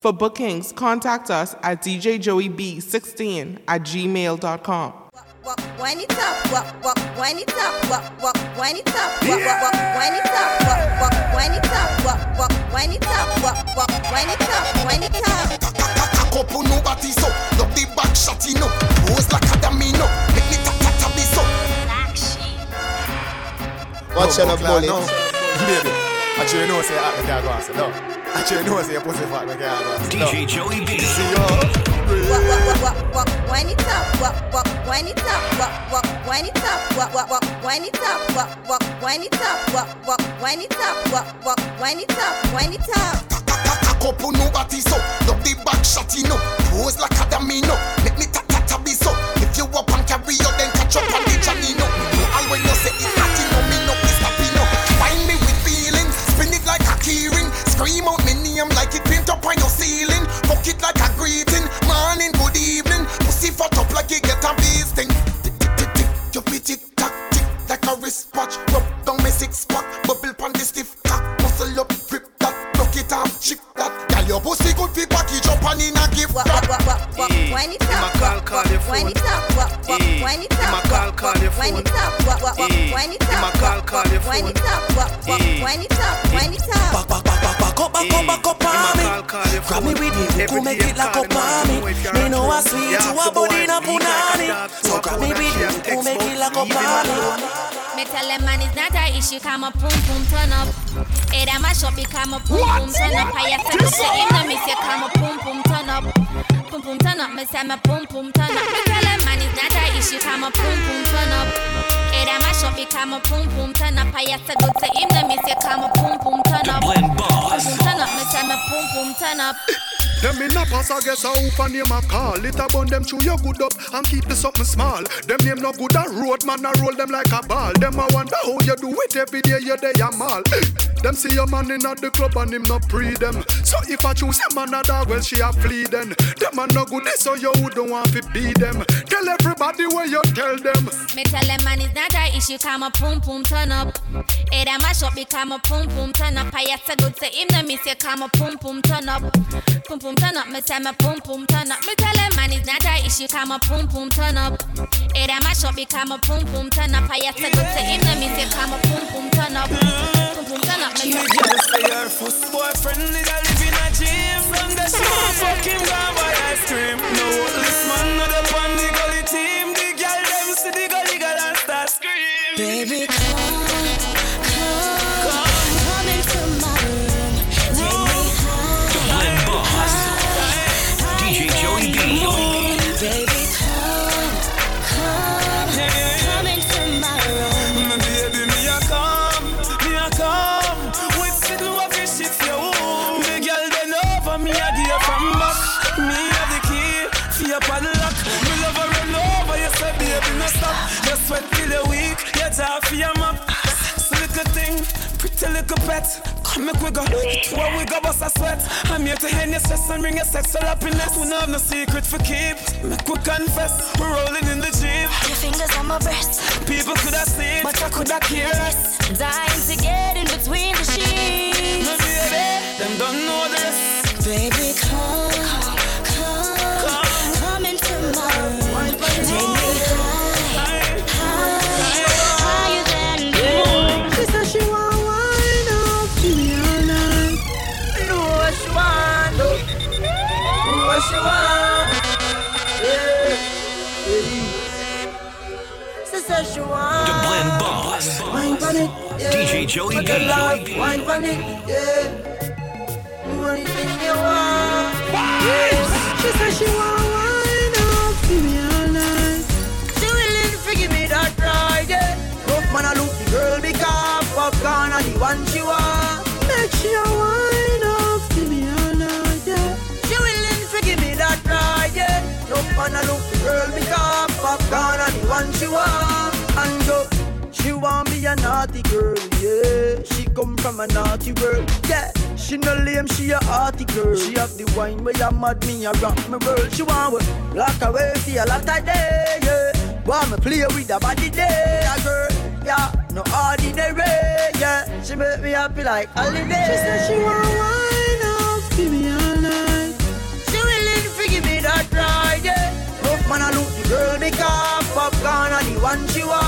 For bookings, contact us at djjoeyb16 at gmail.com. Wind it up, walk, walk, up, walk, walk, up, walk, walk, walk, wind it up, walk, walk, up, walk, walk, up, walk, walk, up, wind it up. Cock up on so Love the back shot you know Pose like a dummy Make me tap tap tap this up Watch out, bullet. Baby, I sure know say I can't go and say no. I sure know say your pussy fat, I can't go and say no. DJ Joey B. See yo. Walk, walk, walk, walk, walk, wind it up, walk, walk, wind it up, walk, walk, wind it up, walk, walk, walk, wind it up, walk, walk, wind it up, walk, walk, wind it up, walk, walk, wind it up, wind it up. Cock up on nobody so Love the back shot you know Pose like a dummy no Make me tap tap tap this up If you up and carry you then catch up on the Johnny no Me know all when you say it hot you know me no be stopping no Find me with feelings Spin it like a keyring Scream out me name like it up on your ceiling Fuck it like a greeting Morning good evening Pussy fat up like you get a bee sting Tick tick tick tick You be tick tock tick like a wristwatch Rub down me six pack Bubble pan the stiff cock Muscle up grip that Knock it off chip that Girl your pussy good fi package up and in a gift Walk, wrap. walk, walk, walk, Yeah. wind it up, call, walk, call walk, your wind phone. it up, walk, walk, Yeah. wind it Him a up, call, walk, call walk, your wind phone. it up, walk, walk, walk, Yeah. wind it up, call, walk, call walk, eh, wind it up, walk, walk, Yeah. wind it up, wind it up. Back, back, back, back, up, up, up on me. Grab me with the hook, make it like up on me. Me know I sweet to a body in a punani. So grab me with the hook, make it like up on me. Me tell them man it's not a issue, come a pum pum turn up. It a mash up, become a pum pum turn up. I have to say him, no me say come a pum pum turn up. Pum pum turn up, me say me pum pum turn up. Me tell them man it's not a issue, come a pum pum turn up. It a mash up, become a boom boom turn up. I have to say him, no me say come a boom boom turn up. Blend Pum Boss. pum turn up, me say me boom pum turn up. Them in a pass, I guess I hope and name a call. It a bun them chew your good up and keep the something small. Them name no good a road, man, I roll them like a ball. Them I wonder how you do it every day, you day a mall. Them see your man in at the club and him not pre them. So if I choose a man a dog, well she a flee then. Them a no good, so you don't want to be them. Tell everybody where you tell them. Me tell them man it's not a issue, come a pum pum turn up. It a mash up, become a pum pum turn up. I have to good say him, no me say come a pum pum turn up. Pum pum turn up, me say me pum pum turn up. Me tell them man it's not a issue, come a pum pum turn up. It a mash up, become a pum pum turn up. I have to good say him, no me say come a pum pum turn up. Pum pum turn up, me Me say. just say her first boyfriend is a living a gym From the small fucking gone buy ice cream No this man not the Baby, come, pretty little pet. Come make we go, where we go bust a sweat. I'm here to end your stress and bring your sexual happiness. We don't have no secret for keep Make we confess, we're rolling in the jeep. Your fingers on my breast, People could have seen, but I could have not care less. Dying to get in between the sheets. My baby, them don't know the rest. Baby, Wine pon it, yeah. DJ Joey B. Wine pon it, yeah. Anything you want. Yeah. She said she want wine up me all night. She willing to give me that ride, yeah. Rough man, I look the girl because popcorn are the one she want. Make sure wine up to me all night, yeah. She willing to give me that ride, yeah. Rough man, I look the girl because popcorn are the one she want you want me a naughty girl, yeah. She come from a naughty world, yeah. She no lame, she a arty girl. She have the wine where you mad me, I rock my world. She want me lock away for a lot of day, yeah. Want me play with her body day, a girl, yeah. No ordinary, yeah. She make me happy like holiday. She said she want wine up, give me all night. She willing to give me that ride, yeah. Rough man, I look the girl, make pop popcorn, and the one she want.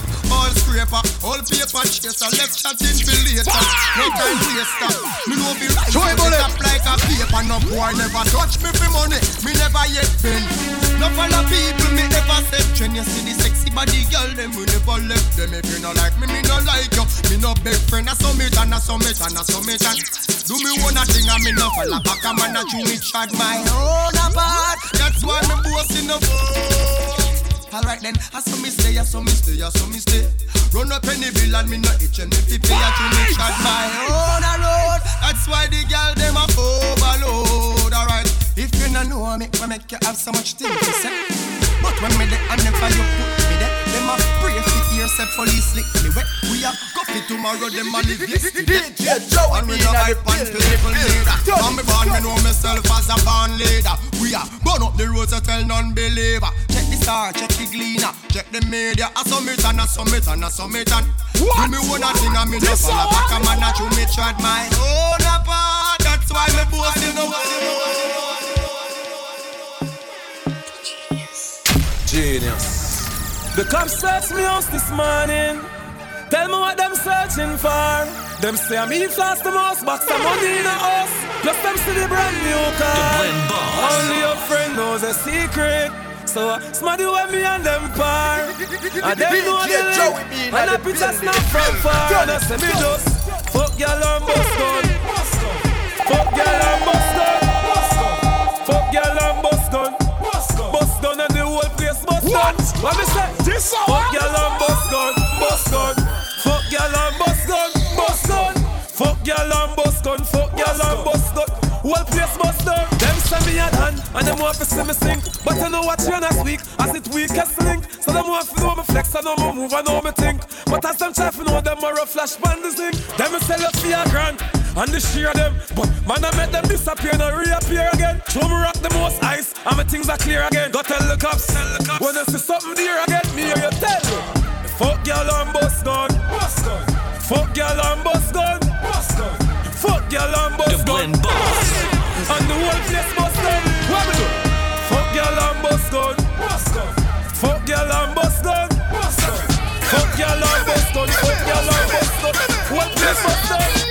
All scraper, all paper chaser, left chatting for later. No time waster. Me know be right. Joy bullet up like a paper. No boy never touch me for money. Me never yet been. No follow people me ever said. When you see the sexy body girl, them we never left them. If you no like me, me no like you. Me no big friend. I summit and I summit and I summit and do me one a thing and me no follow back. a man a chew me chat my own apart. That's why me boasting up. Alright then, I saw me stay, I saw me stay, I saw me stay. Run up any bill and me no itch and if you pay, I to me shot my own a road. That's why the girl them a overload. Alright, if you no know me, I make you have so much things to say. But when me there I never you put me there, them a pray for ear say police lick me wet. We a coffee tomorrow, them a live yesterday. DJ Joe and we no hype and people leader. And me born, me know myself as a born leader. We a burn up the roads to tell non-believer. Check star, check the gleaner, check the media. I summit and I summit and I summit and do me one a thing and me no follow back a man a chew me trad my own apart. That's why me boasting up. Genius. The cops search me house this morning. Tell me what them searching for. Them say I'm eat fast the most, box of money in a house. Plus them see the brand new car. The Blend Boss. Only your friend knows a secret. So uh, smarty with me and them par. And them know the DJ link. And a the picture snap from far. And I say me just fuck y'all and bust gun. Fuck y'all and bust gun. Fuck y'all and bust gun. Bust gun and the whole place bust gun. What me say? This Fuck y'all and bust gun. Bust gun. Fuck y'all and bust gun. Bust gun. Fuck y'all and bust gun. Fuck y'all and bust gun. Whole place bust send me a hand and them want to see me sing. But I know what you're not weak as it weakest link. So them want to know me flex and know me move and know me think. But as them try to know them are a flash band this thing. Them sell you for a grand and the share them. But man, I make them disappear and reappear again. Show me rock the most ice and my things are clear again. Go tell the cops, tell the cops. when you see something dear again, me or you tell me. Fuck y'all and bust gun. Fuck y'all and bust gun. Fuck y'all and The bust gun. Blend Boss. And the whole place bust down. What me do? Fuck y'all and bust gun. Fuck y'all and bust gun. Fuck y'all and bust gun. Fuck y'all and bust gun. Whole place bust down.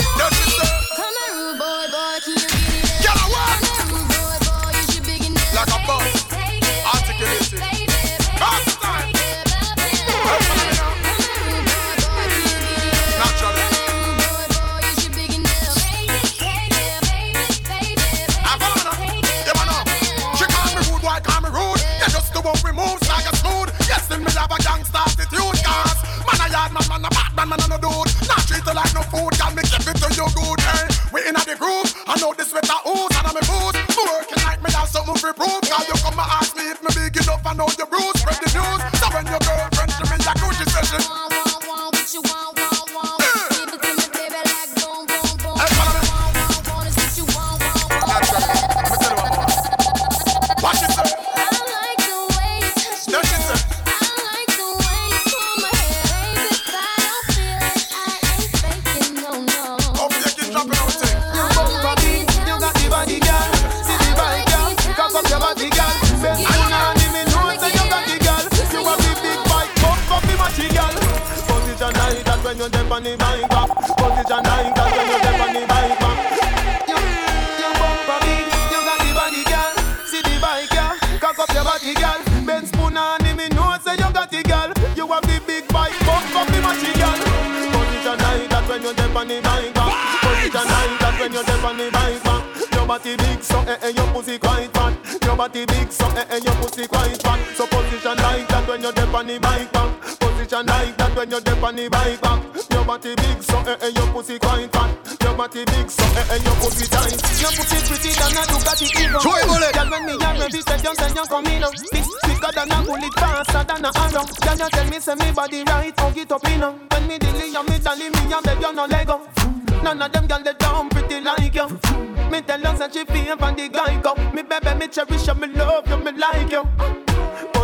Just we move, like a smooth. Yes, then me have a gangsta attitude, cause man a yard man, man a bad man, man a no dude. Not treat you like no food, can me give it to you good, eh? We in the groove, I know the sweater ooze and I'm a boots. Me working like me have something for proof, cause you come and ask me if me big enough, I know the bruise, on the bike back. Position like that when you step on the bike back. Your body big, so eh eh, your pussy quite fat. Your body big, so eh eh, your pussy quite fat. So position like that when you step on the bike back. Position like that when you step on the bike back. Your body big, so eh eh, your pussy quite fat. Your body big, so eh eh, your pussy tight. Your pussy pretty than a Ducati Evo. Joy bullet. Girl, when me a ready, say you say you come in. oh. This quicker than a bullet, faster than a arrow. Girl, you tell me say me body right, hug it up in. oh. When me dilly, you me dolly, me a beg you no Lego. None of them girl they down pretty like you. Me tell her say she feel for the guy go. Me baby, me cherish you, me love you, me like you.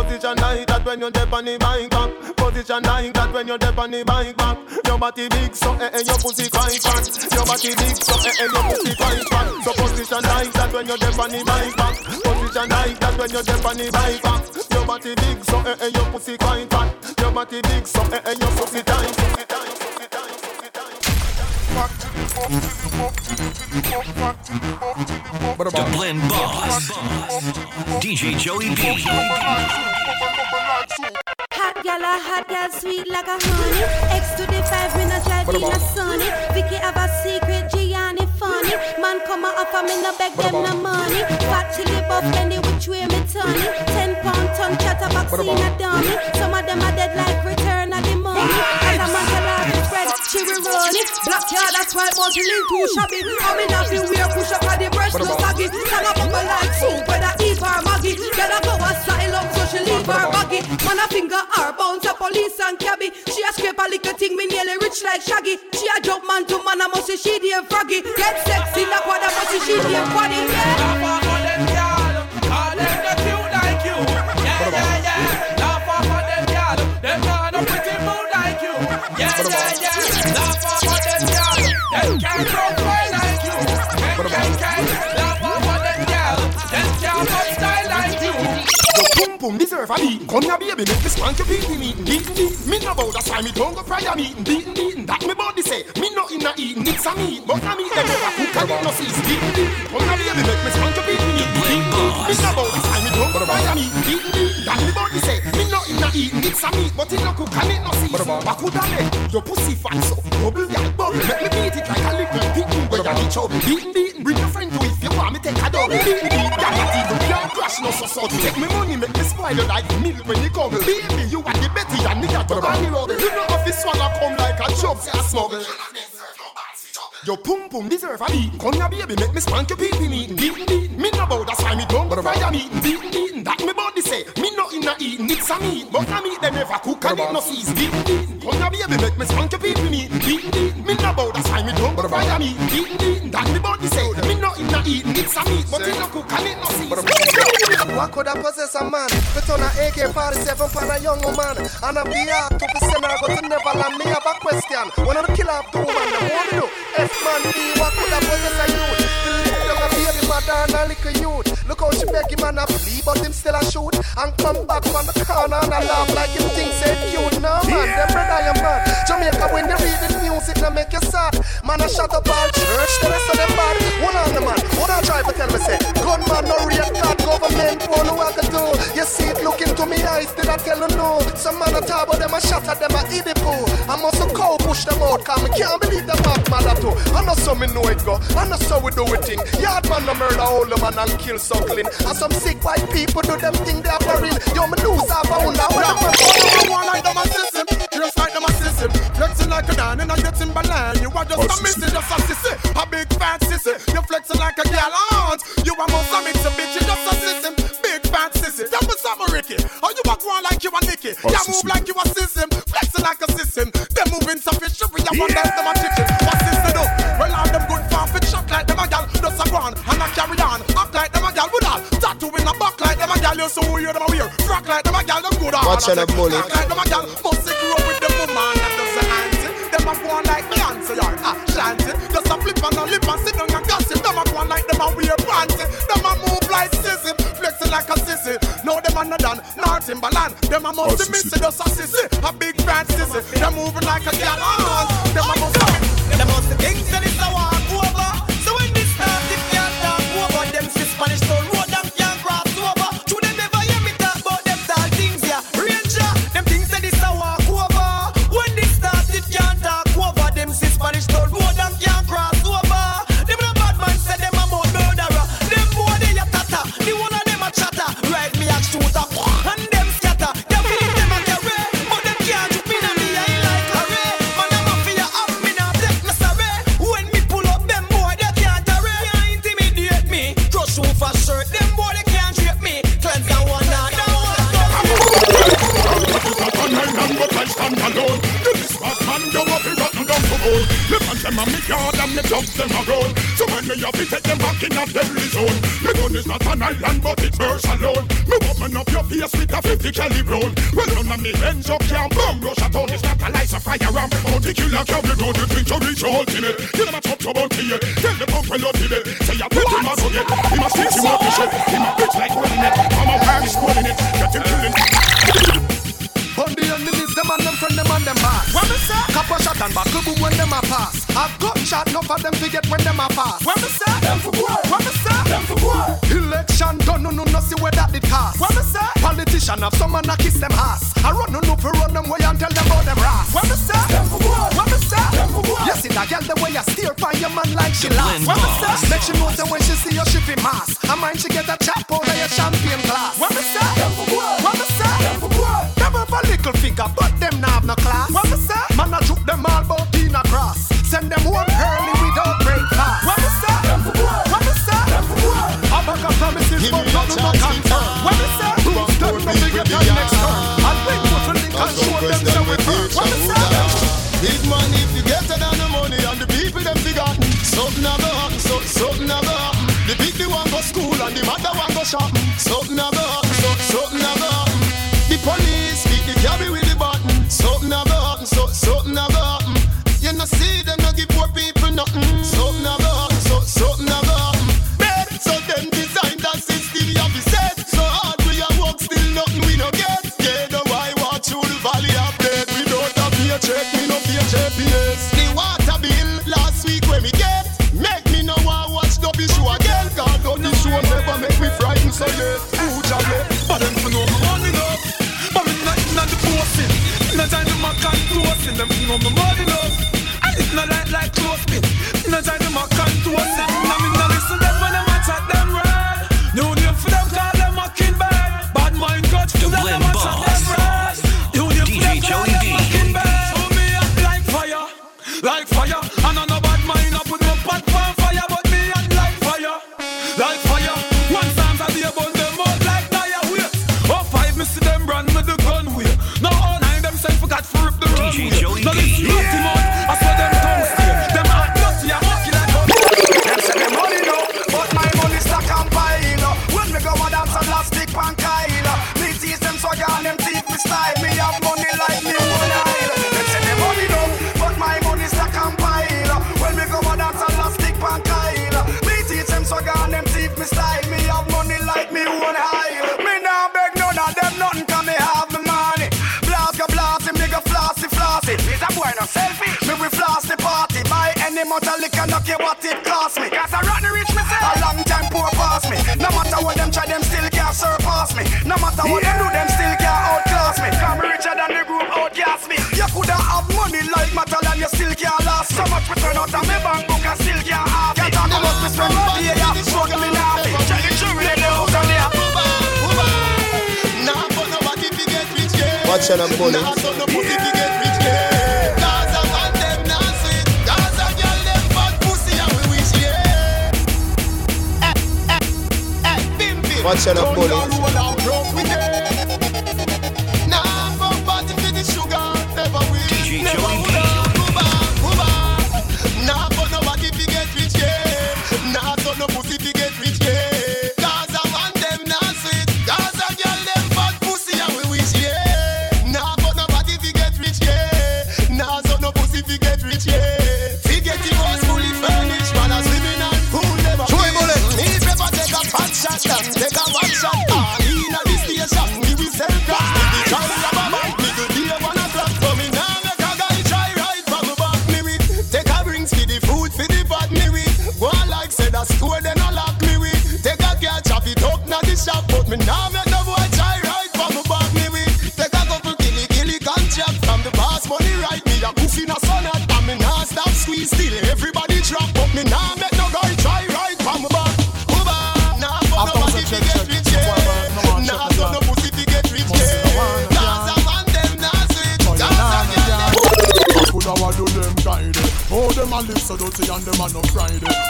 Position like that when you dip on the bike back. Position like that when you dip on the bike back. Your body big so eh eh your pussy quite fat. Your body big so eh eh your pussy quite fat. So position like that when you dip on the bike back. Position like that when you dip on the bike back. Your body big so eh eh your pussy quite fat. Your body big so eh eh your. Pussy tight. Pussy tight. The Blend Boss. DJ Joey B. Hot gal, a hot gal, sweet like a honey. X to the five minutes like in a sunny. Vicky have a secret, Gianni funny. Man come a offer me no beg them no money. Fat chili buff, any which way me turn it. Ten pound ton chatterbox in a dummy. Some of them are dead like return of the money. As a her she will run it. Black car, that's why multi link too shabby. I'm in nothing weird, push up at the breast, no saggy. Stand up up like soup, whether Eve or Maggie. Get a go a style up so she leave her baggy. Man a finger her bounce a police and cabby. She a scrape a little thing, me nearly rich like Shaggy. She a jump man to man, I must say she damn froggy. Get sexy, that what I must say she damn body. Yeah. Yo, pum pum deserve a beating. Come here, baby, make me spank your eating, beating, beating. Me no bow, that's why me don't go prayer meeting, beating. That me body say, me no inna eating, it's a meat, but a meat them never cook and no cease, beating. Come here, baby, make me spank your eating, beating, beating. Me no bow, that's me go prayer meeting, beating, beating. That me body say, me no inna eating, it's a meat, but it no cook and it no. Back with that your pussy fat so bubble, yeah, bubble. Make me beat it like a little picking, where you need trouble, beating, beating. Bring your friend to if you want me take a double, beating, beating. Yeah, not even can't crash no so so. Take me money, make me spoil you like milk when you come. Baby, you are the Betty and nigga to buy me rubble. You know if this swallow come like a job, say a smuggle. Your pum pum deserve a beat. Come here, baby, make me spank your pee pee meeting. Beating, beating. Me no bow, that's why me don't go fire meeting. Beating, beating. That me body say. Me no inna eating, it's a meat. But a meat they never cook and it no season. Beating, beating. Come here, baby, make me spank your pee pee meeting. Beating, beating. Me no bow, that's why me don't go fire meeting. Beating, beating. That me body say. Me no inna eating, it's a meat. But it no cook and it no season. What could I possess a man? Fit on a AK-47 for a young woman And a VR to be send her go to Neverland Me have a question One of the killer of the woman The one you F-man B What could I possess a youth? Mother and a little youth. Look how she beg him and a flee But him still a shoot. And come back from the corner and a laugh Like him think say cute. No man, them brother you mad. Jamaica when they read the music They make you sad. Man I shut up all church The rest of them bad. One on the man. One on try to tell me say Gunman no rate God government One I can do? You see it looking to me eyes Did I tell you no. Some man a talk but them a shot at them a poo I must a cow push them out come, me can't believe them back mother too I know so me know it go. I know so we do it thing Yard man no murder all the man and kill suckling. And some sick white people do them thing they are for real Yo me lose half a When I'm You want like them a system, just like them a system. Flexing like a man and I get Timberland. You are just a missy, just a sissy, a big fat sissy. You flexing like a gal aunt. You a most a mix a bitch, you just a system, fat sissy. Me something, Ricky. How you walk around like you a Nicky? You move like you a system, flexing like a system. They moving some fish, we a one dance them a chicken. What system do? Well, all them good farm fit shot like them a gal. Just a go on and I carry on. Act like them a gal with all. Tattoo in the back like them a gal. You so weird them a weird. Rock like them a gal. Them good on. Watch out, bullet. Like them a gal. Must grow with them woman that does the auntie. Them a go on like Beyonce or ah Shanty. Just a flip and a lip and sit down and gossip. Them a go on like them a wear panty. Them a move like sissy, flexing like a sissy. No, them a no done, not Timberland. Them a must be missy, just a sissy, a big fat sissy. Them moving like a gal on. Them a must Them must think that it's a walk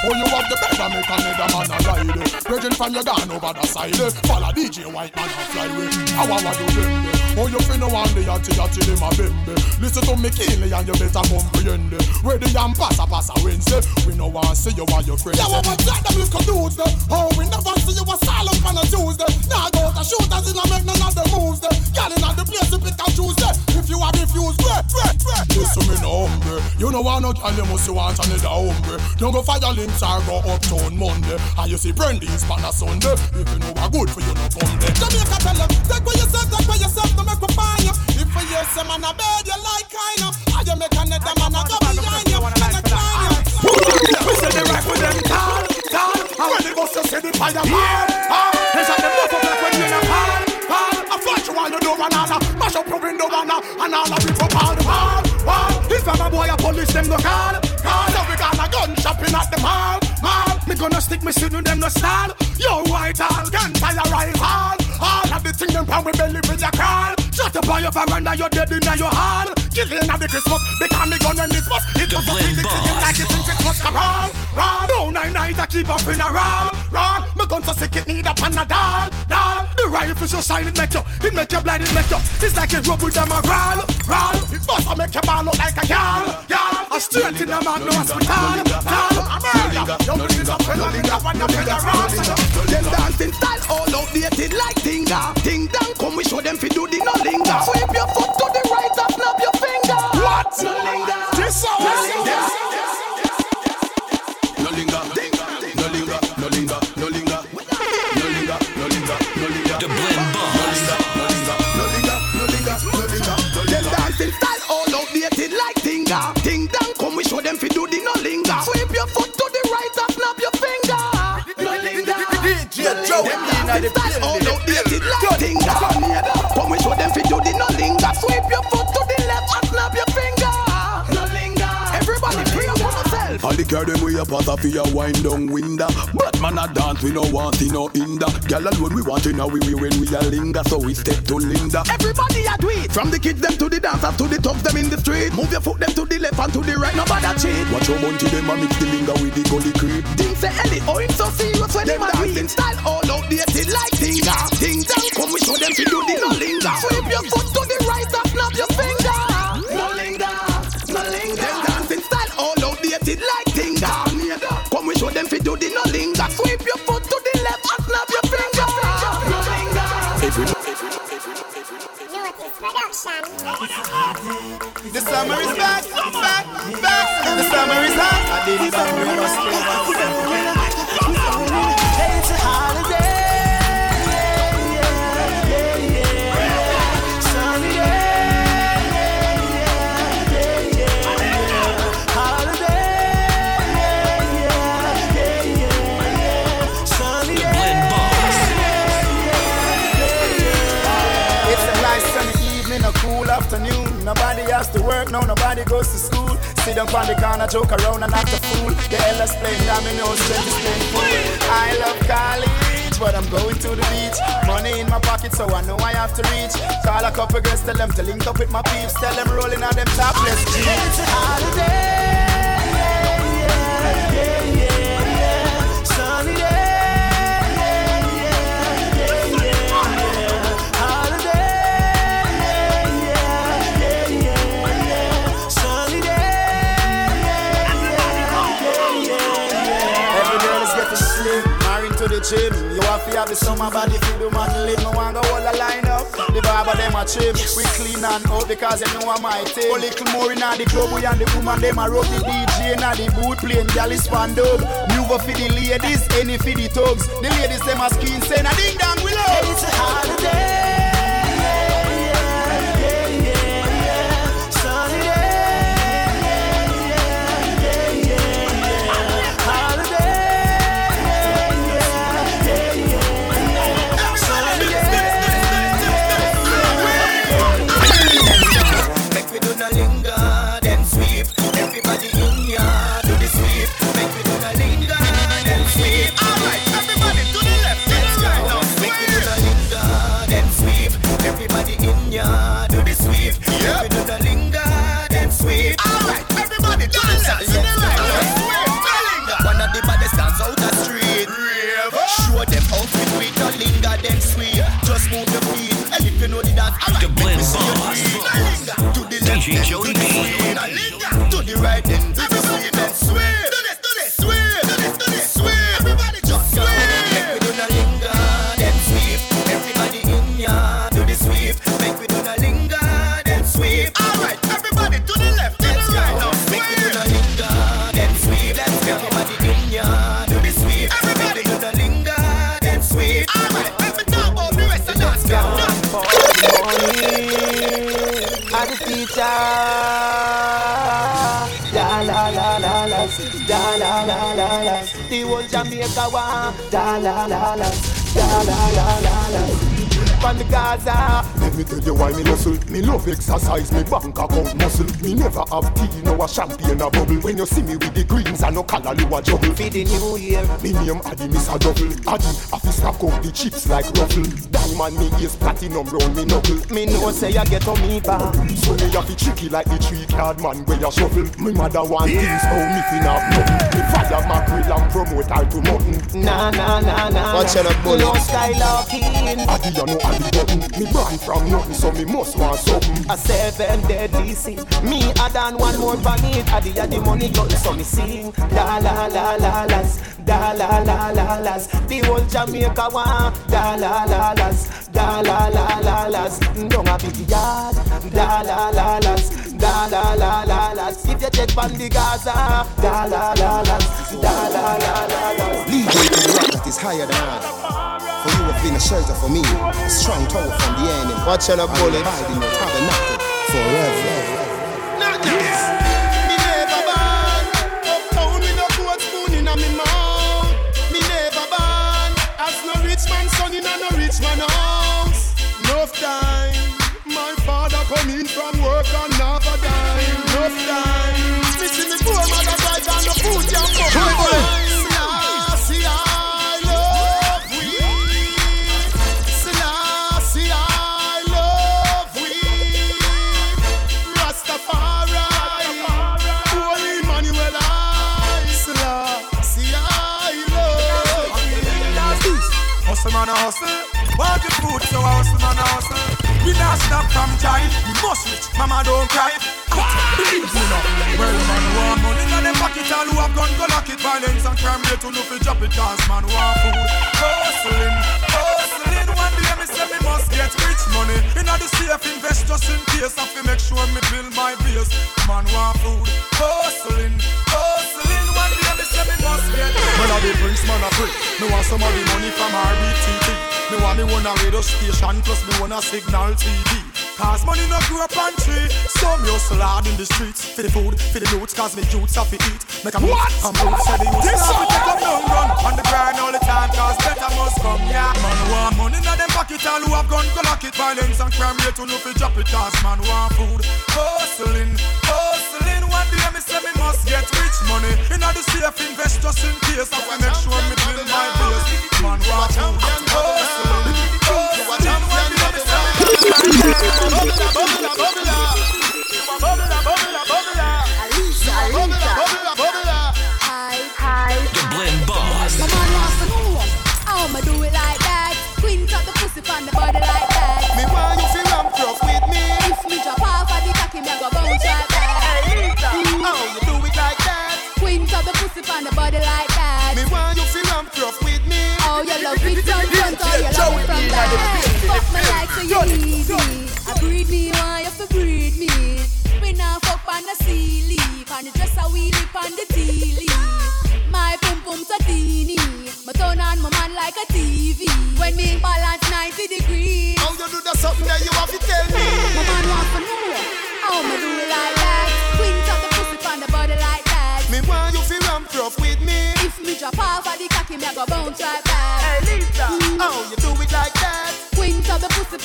Oh, you have the better make a another man a ride. Raging from your gun over the side. Follow DJ White man a fly with. How I want you bimbe. Oh, you finna want the yachty yachty them a bimbe. Listen to me keenly and you better comprehend. Where the yam pass a pass a Wednesday. We no want to see you while your friends. Yeah, we want that them little dudes. Oh, we never see you a silent on a Tuesday. Now go to shooters in a make none of the moves. Gal in the place to pick a Tuesday if you have refused. Bre, bre, bre. Listen me now, hombre. You know I no girl you must want another hombre. Don't go fire limbs or go uptown Monday. And you see Brandy's pan a Sunday. If you know what good for you, no come there. Jamaica tell you, take what yourself, take what yourself, don't make a fire. you. If you hear some man a bed, you like kind of. I you make another man a go behind you, make a climb you. Who's the right with them tall, tall? And when they bust, you see the fire, fire, fire. Up your window banana, and all of it up all the wall, wall. If I'm a boy, a police them go call, call. Now we got a gun shopping at the mall, mall. Me gonna stick me shooting them no style. Yo, white all, right all. All of the thing them pound we belly with your call. Shut up on your veranda, you're dead in your hall. Killing at the Christmas, because me gun and this. It was a like it's in Christmas. Come on, run. No, nine nights I keep up in a. Me gun so sick it need a panadol, doll. The rifle so shine it make you, it make you blind, it make you. It's like a rope with them a roll, roll. It must make your look like a girl. A straight in the man, no hospital, tall. I'm murder. Don't bring it up, fellow, nigga, when you feel the roll. Them dancing style all outdated like Tinga. Ting dang, come we show them fi do the no linger. Sweep your girl them way up out of your wind down window. But man a dance, we no want see no hinder. Girl alone we want to know we we when we a linger, so we step to Linda. Everybody a do it. From the kids them to the dancers to the thugs them in the street. Move your foot them to the left and to the right. Nobody cheat. Watch your bunch them and mix the linger with the gully creep. Things say Ellie, oh him so serious when them a dancing. Style all outdated like Tinga. Ting dang, come we show them to do the no linger. Sweep your foot to the right and snap your finger. The summer is back, back, back. The summer is hot. Has to work, no, nobody goes to school. Sit down on the corner, joke around and act a fool. The elders playing dominoes, strangers playing pool. I love college, but I'm going to the beach. Money in my pocket, so I know I have to reach. Call a couple girls, tell them to link up with my peeps. Tell them rolling on them topless jeans. It's a holiday. Yeah, yeah, getting married to the gym. You have to have the summer body for the man live. No one go all the line up. The barber them a trim. We clean and out because you know I'm my team. A little more in the club, we and the woman them a rock the DJ in the boot playing gal is fan dog. Move up for the ladies, any for the thugs. The ladies them a skin saying a ding dong we love. It's a holiday. Da la la la la, da la la la la. The whole Jamaica want da la la la, da la la la la from the Gaza. Me tell you why me hustle. Me love exercise, me bank account muscle. Me never have tea, no a champagne a bubble. When you see me with the greens and no color, you a juggle. For the new year, me name Addy, miss a double. Addy, I fi stack up the chips like ruffle. Diamond me is platinum round me knuckle. Me know say you get on me back. So me have to tricky like the tree card man where you shuffle. Me mother want yeah. things, how me fin have nothing. Me father mackerel and promote all to mutton. Nah nah nah nah. Watch out, bully. No skylarking. Addy, you know Addy button. Me born from nothing, so me must want something. A seven deadly sin. Me add on one more on it. Addy had the money glutton, so me sing. La la la la las, da la la la las. The whole Jamaica want da la la las, da la la la las. Don't a big yard, da la la las, da la la la las. If you check on the Gaza, da la la las, da la la la las. Lead way to the rock that is higher than I. For you have been a shelter for me, a strong tower from the enemy. Watch out, bullet. Hide in your tabernacle forever. Man a hustle, want the food so I hustle man a hustle. We not stop from child, we must reach, mama don't cry. Well man want money in them pocket, who have gun go lock it. Violence and crime rate to drop it, cause man food. Hustling, hustling, one day me say me must get rich money. Inna the safe invest just in case, I fi make sure me build my base. Man want food, hustling, hustling, me. Well, be prince, man, pray. Me want some of the money from RBTV. Me want me one a radio station, plus me one a signal TV. Cause money no grow up on tree. So me hustle hard in the streets. For the food, for the loot Cause me youths have to eat. Make a move What? And move So the youths This have to take up down gun On the grind all the time Cause better must come Yeah. Man want money in them pocket All who have gun go lock it. Violence and crime rate to no fi drop it Cause man want food. Hustling, hustling One day me say me must get rich money. Inna the safe invest just in case I make sure me build my base. Man want food Hustling, hustling me say me The Blend Boss. My man wants to know how me do it like that. Quint up the pussy on the body like that. Me want you fi ramp rough with me. If me drop off of the cocky, me a go bounce right back. How you do it like that? Quint up the pussy on the body like that. Me want you fi ramp rough with me. Oh, you love it from front, oh, you love it from back. Fuck me like so you need me. I breed me, why you fi breed me? We now fuck on the sea leaf, and the dress a wheel lip on the tea leaf. My pum pum so teeny, my turn on my man like a TV. When me balance 90 degrees. How you do that something that you have to tell me? My man wants to know how me do it like that. Quint up the pussy on the body like that. Me want you fi ramp rough with me. If me drop off of the cocky, me a go bounce right back. Hey Lisa, mm. how you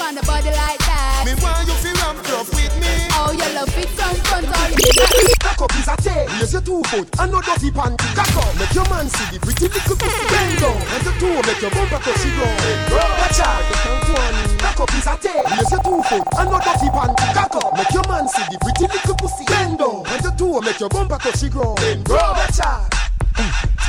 on the body like that. Me want you fi ramp rough with me. Oh, you love it from front, oh, you Cock up is a tail, raise your two foot and no dirty panty. Cock up, make your man see the pretty little pussy. Bend down, and your two make your bumper touch the ground. Watch out, the count one. Cock up is a tail, raise your two foot and no dirty panty. Cock up, make your man see the pretty little pussy. Bend down, and your two make your bumper touch the ground. Watch out.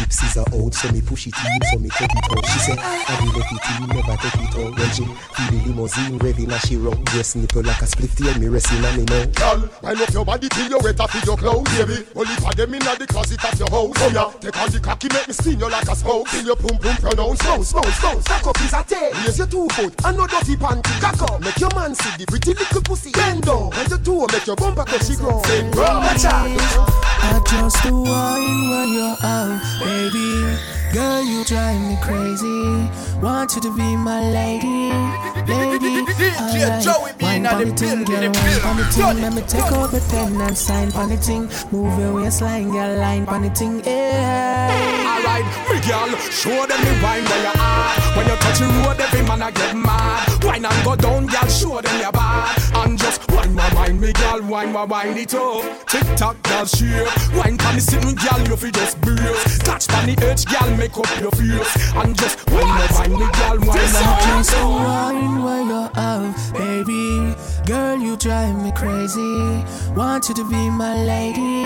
Tipsies are out, so me push it in, so me take it out. She said, I will let it in, never take it out. When she feel the limousine revving as she rock, dress nipple like a split tail, me resting on me now. Girl, wind up your body till you wet off your clothes, baby. Only for them inna the closet of your house. Oh yeah, take on the cocky, make me steam you like a spouse. Till your pum pum pronounce Slow, slow, slow. Cock up is a tail, raise your two foot and no dirty panty. Cock up, make your man see the pretty little pussy. Bend down, and your two make your bumper touch the ground. Watch out. I just the wine when you're out, baby. Girl, you drive me crazy. Want you to be my lady, lady. Alright, wine on the thing, girl, wine on the thing. Let me take out the pen and sign on the thing. Move your waistline, girl, line on the thing. Yeah. Alright, me girl, show them the wine where you are. When you touch the road, every man I get mad. Wine and go down, girl, show them your bad. And just wine my wine, me girl, wine my wine it up. Tick tock, girl, shake. Wine pan the sitting, girl, you fi just brace. Touch pan the edge, girl, make up your face. And just wine my wine, me girl, my wine Just up. wine while you're out, baby. Girl, you drive me crazy. Want you to be my lady,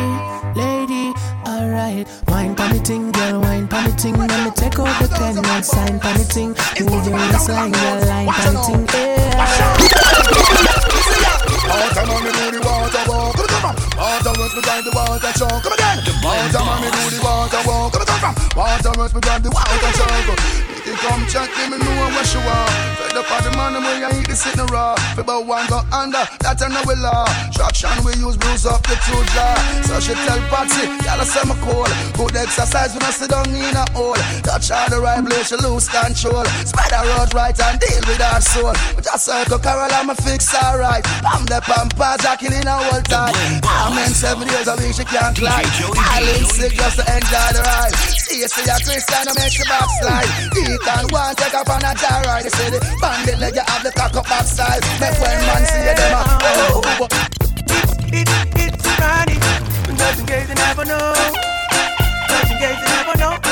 lady. Alright, wine thing, girl, wine thing. Let me take out the pen and sign thing. Move your waistline, girl, line pon the thing. Yeah. Man me do the water Water me drive the water truck. Come again. Water man me do the water walk. Come on, come. Water me drive the water truck. You come check me, me know where she want. Fed up on the man where you eat the sitting raw. About one go under, that I know we law. Traction we use bruise up the two jaw. So she tell Patsy, y'all say me cool. Good exercise when I sit down in a hole. Touch all the right place, she lose control. Spider road right and deal with her soul. But just circle Carol, I'm a fix alright. I'm the pampers, I killing a whole time. I'm in seven years a week, she can't climb. I live sick just to enjoy the ride. See you see a Christian, I make the backslide. He can one take up on a jar ride. They say the leg, you have the cock up backside. Make when man see you, them a oh, oh, oh. It, it's Friday, never know. Never know.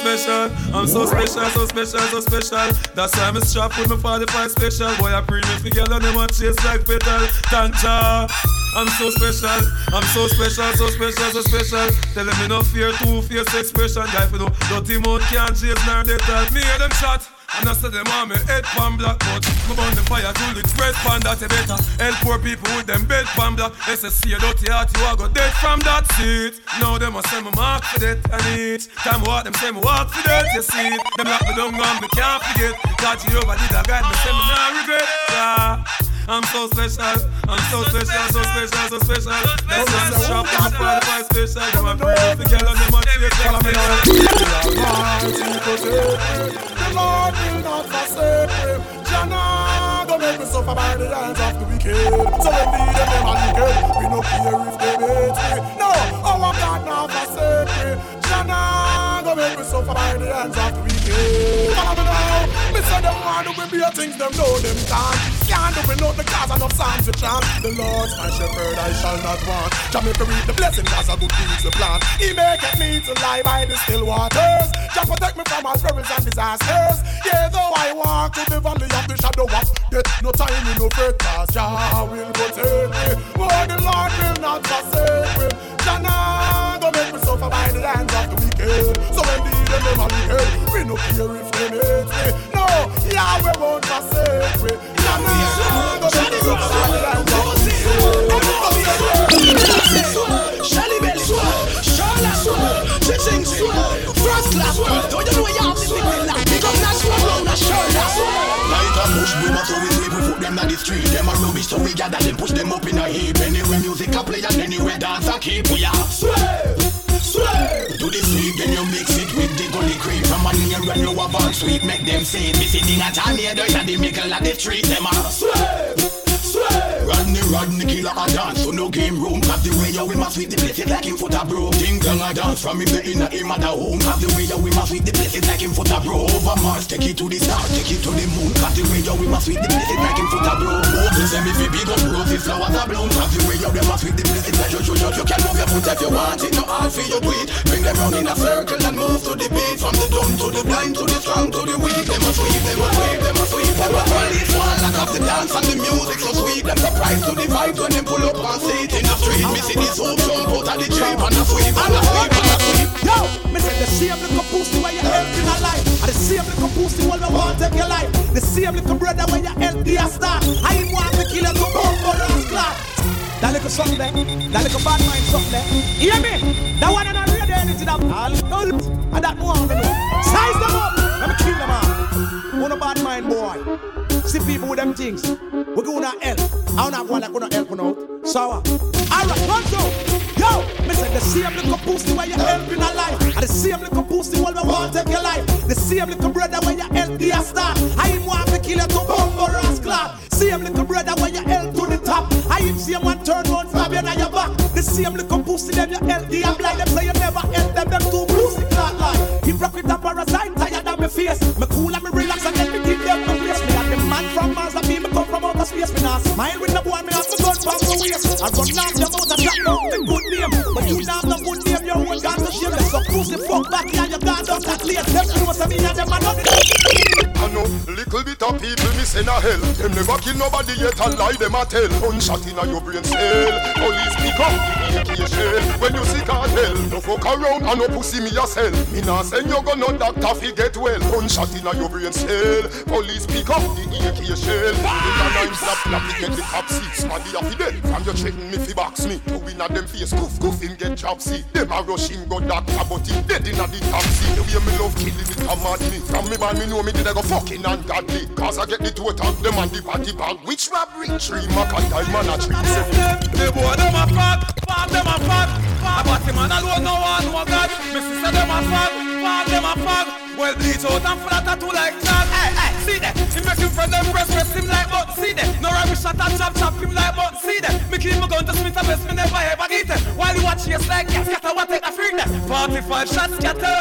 Special, I'm so special, so special, so special. That's why I'm strapped with my 45 special. Boy, I pre me girl and them a chase like petal. Thank ya. I'm so special, I'm so special, so special, so special. Tell them me no fear, two face expression. Guy for no dirty mouth can't chase nor they tell me hear them shot. I said them on me head pan black but Me burn the fire to the express pan that you better Help poor people with them bed pan black They say see a dirty heart you a go dead from that seat Now them a say me mark for that and each Time walk them say me walk for that you see it Them lock me down and me can't forget God Jehovah did a guide me say me not regret yeah. I'm so special, I'm so special, so special, so special. That's why I'm strapped with my 45 special. Them a pretty the girl them a chase. Follow me now. The Lord will not forsake me. Jah nah, don't make me suffer by the hands of the wicked. So when we them them are wicked, we no care if they hate me. No, our God not forsake me. Jah nah, don't make me suffer by the hands of the wicked. Follow me now. Me say them want to be a things them know them can't. Can't do without the cause enough songs to chant. The Lord's my shepherd, I shall not want. Jamaica reap the blessing cause a good things to plant. He maketh me to lie by the still waters. Just protect me from all perils and disasters. Yeah, though I walk to the valley of the shadow of death, no time in no fret, cause Jah will protect me. Oh, the Lord will not forsake me. Jah nah go make me suffer by the hands of the wicked. So when the them them are wicked, we no care if they hate me. No, Yahweh won't forsake me. Jah nah go make me suffer by the hands of the wicked. Shelly Belly, Charlotte, Ching First class, don't you know you have the big like Big up that swallow, that Charlotte Like a push broom, so we sleep, we put them down the street Them a rubbish, so we gather them, push them up in a heap Anywhere music a play and anywhere dance a keep We are sway, sway Do the sleep, then you mix it with the gully creep From a near when you have on sweet, make them say it Me sitting at a near the middle of the street Them a Rodney, Rodney, killer a dance, so no game room. Cause the way you we must sweep the place like him foot a bro. Ding dong a dance from him the inner him at the home. Cause the way you we must sweep the place like him foot a bro. Over Mars, take it to the stars, take it to the moon. Cause the way you we must sweep the place like him foot a bro. Open say me fi big up roses, flowers a bloom. Cause the way you we must sweep the place like you, you, you, you can move your foot if you want it. No hard for you do it. Bring them round in a circle and move to the beat. From the dumb to the blind to the strong to the weak. Them a sweep, them a sweep, them a sweep. Them a police one lock off the dance and the music so sweet. Them surprised to the vibe when them pull up and see in the street. Me see this hoop jump out of the jeep and a sweep and a sweep and a sweep. Yo, me say the same little pussy where you help in a life. And the same little pussy where you want take your life. The same little brother where you help the start. I want to kill you to bumbo last clock. That little song there, that little bad mind song there. Hear me? That one and not really anything up. All and that know. Size them up. Let me kill them all. One a bad mind boy. See people with them things. We're gonna help. I don't have one that gonna help you out. Sour. Uh, Alright, one, two. Yo, me say the same little pussy where you help in a life. And the same little pussy where we want take your life. The same little brother where you help the star. I him want to kill you to bumbo rascal. Same little brother where you help to the top. I him see one turn one stab you on your back. The same little pussy them you help the like them say you never help them. Them two pussy clock like. He broke with a parasite tired of me face. Me cool and me relax and then me give them and me me come from outer space. Me not smile with the boy me have to gun from the waist. I run off your mouth and drop down the good name. But you not have no good name. Your own got to shame. So pussy fuck back here you got down that late. Them know say me and them are not. I know little bit of people send a hell. Them never kill nobody yet and lie them a tell. Gunshot inna your brain cell. Police pick up the shell. When you see cartel, no fuck around and no pussy me sell. Me nah send you go no doctor fi get well. Gunshot inna your brain cell. Police pick up the AK shell. In a nine slap slap it get the cop see. Smaddy a fi dead. From you threaten me fi box me. To win at them face goof goof him get job see. Them a rush him go doctor but him dead inna the taxi. The way me love killing it a mad me. From me man me know me did I go fucking ungodly. Cause I get the two attack them and the party bag. Which robbery? Three mac and diamond a three seven. The boy them a fag, fag them a fag. A batty man alone no one no God. Me sister them a fag, fag them a fag. Well bleach out and flat tattoo like that. Hey hey, see that? He make him friend them breast press him like but see that? No rubbish shot and chop chop him like but see that? Me keep my gun to Smith and best me never ever get it. While you watch chase like gas, scatter what take a freak that. 45 shots scatter.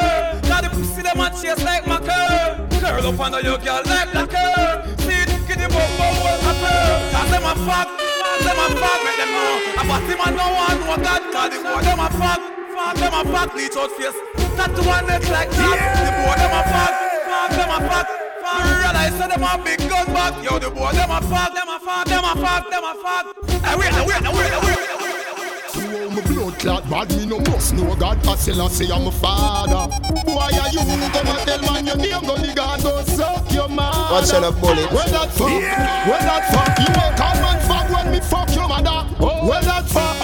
Now the pussy them a chase like my curl. Curl up under your girl like lacquer. See it, get him up, up, up, up. Cause them a fuck, them a fuck, make them know. A batty man no one no God, cause the boy them a fuck. Fuck them a fuck, bleach out face. Tattoo on neck like that. The boy them a fuck, fuck them a fuck. Fuck, realize say them a big gun back. Yo, the boy them a fuck, them a fuck, them a fuck, them a fuck. Hey, wait, now, wait, now, wait, now, wait, now, wait. Oh, my blood clot bad, me no must know God. I still I say I'm a father. Why are you come and tell man your name? Go the God go suck your man. Watch out, bullet. Where that fuck? Where that fuck? You ain't come and fuck when me fuck your mother. Oh. Where that fuck?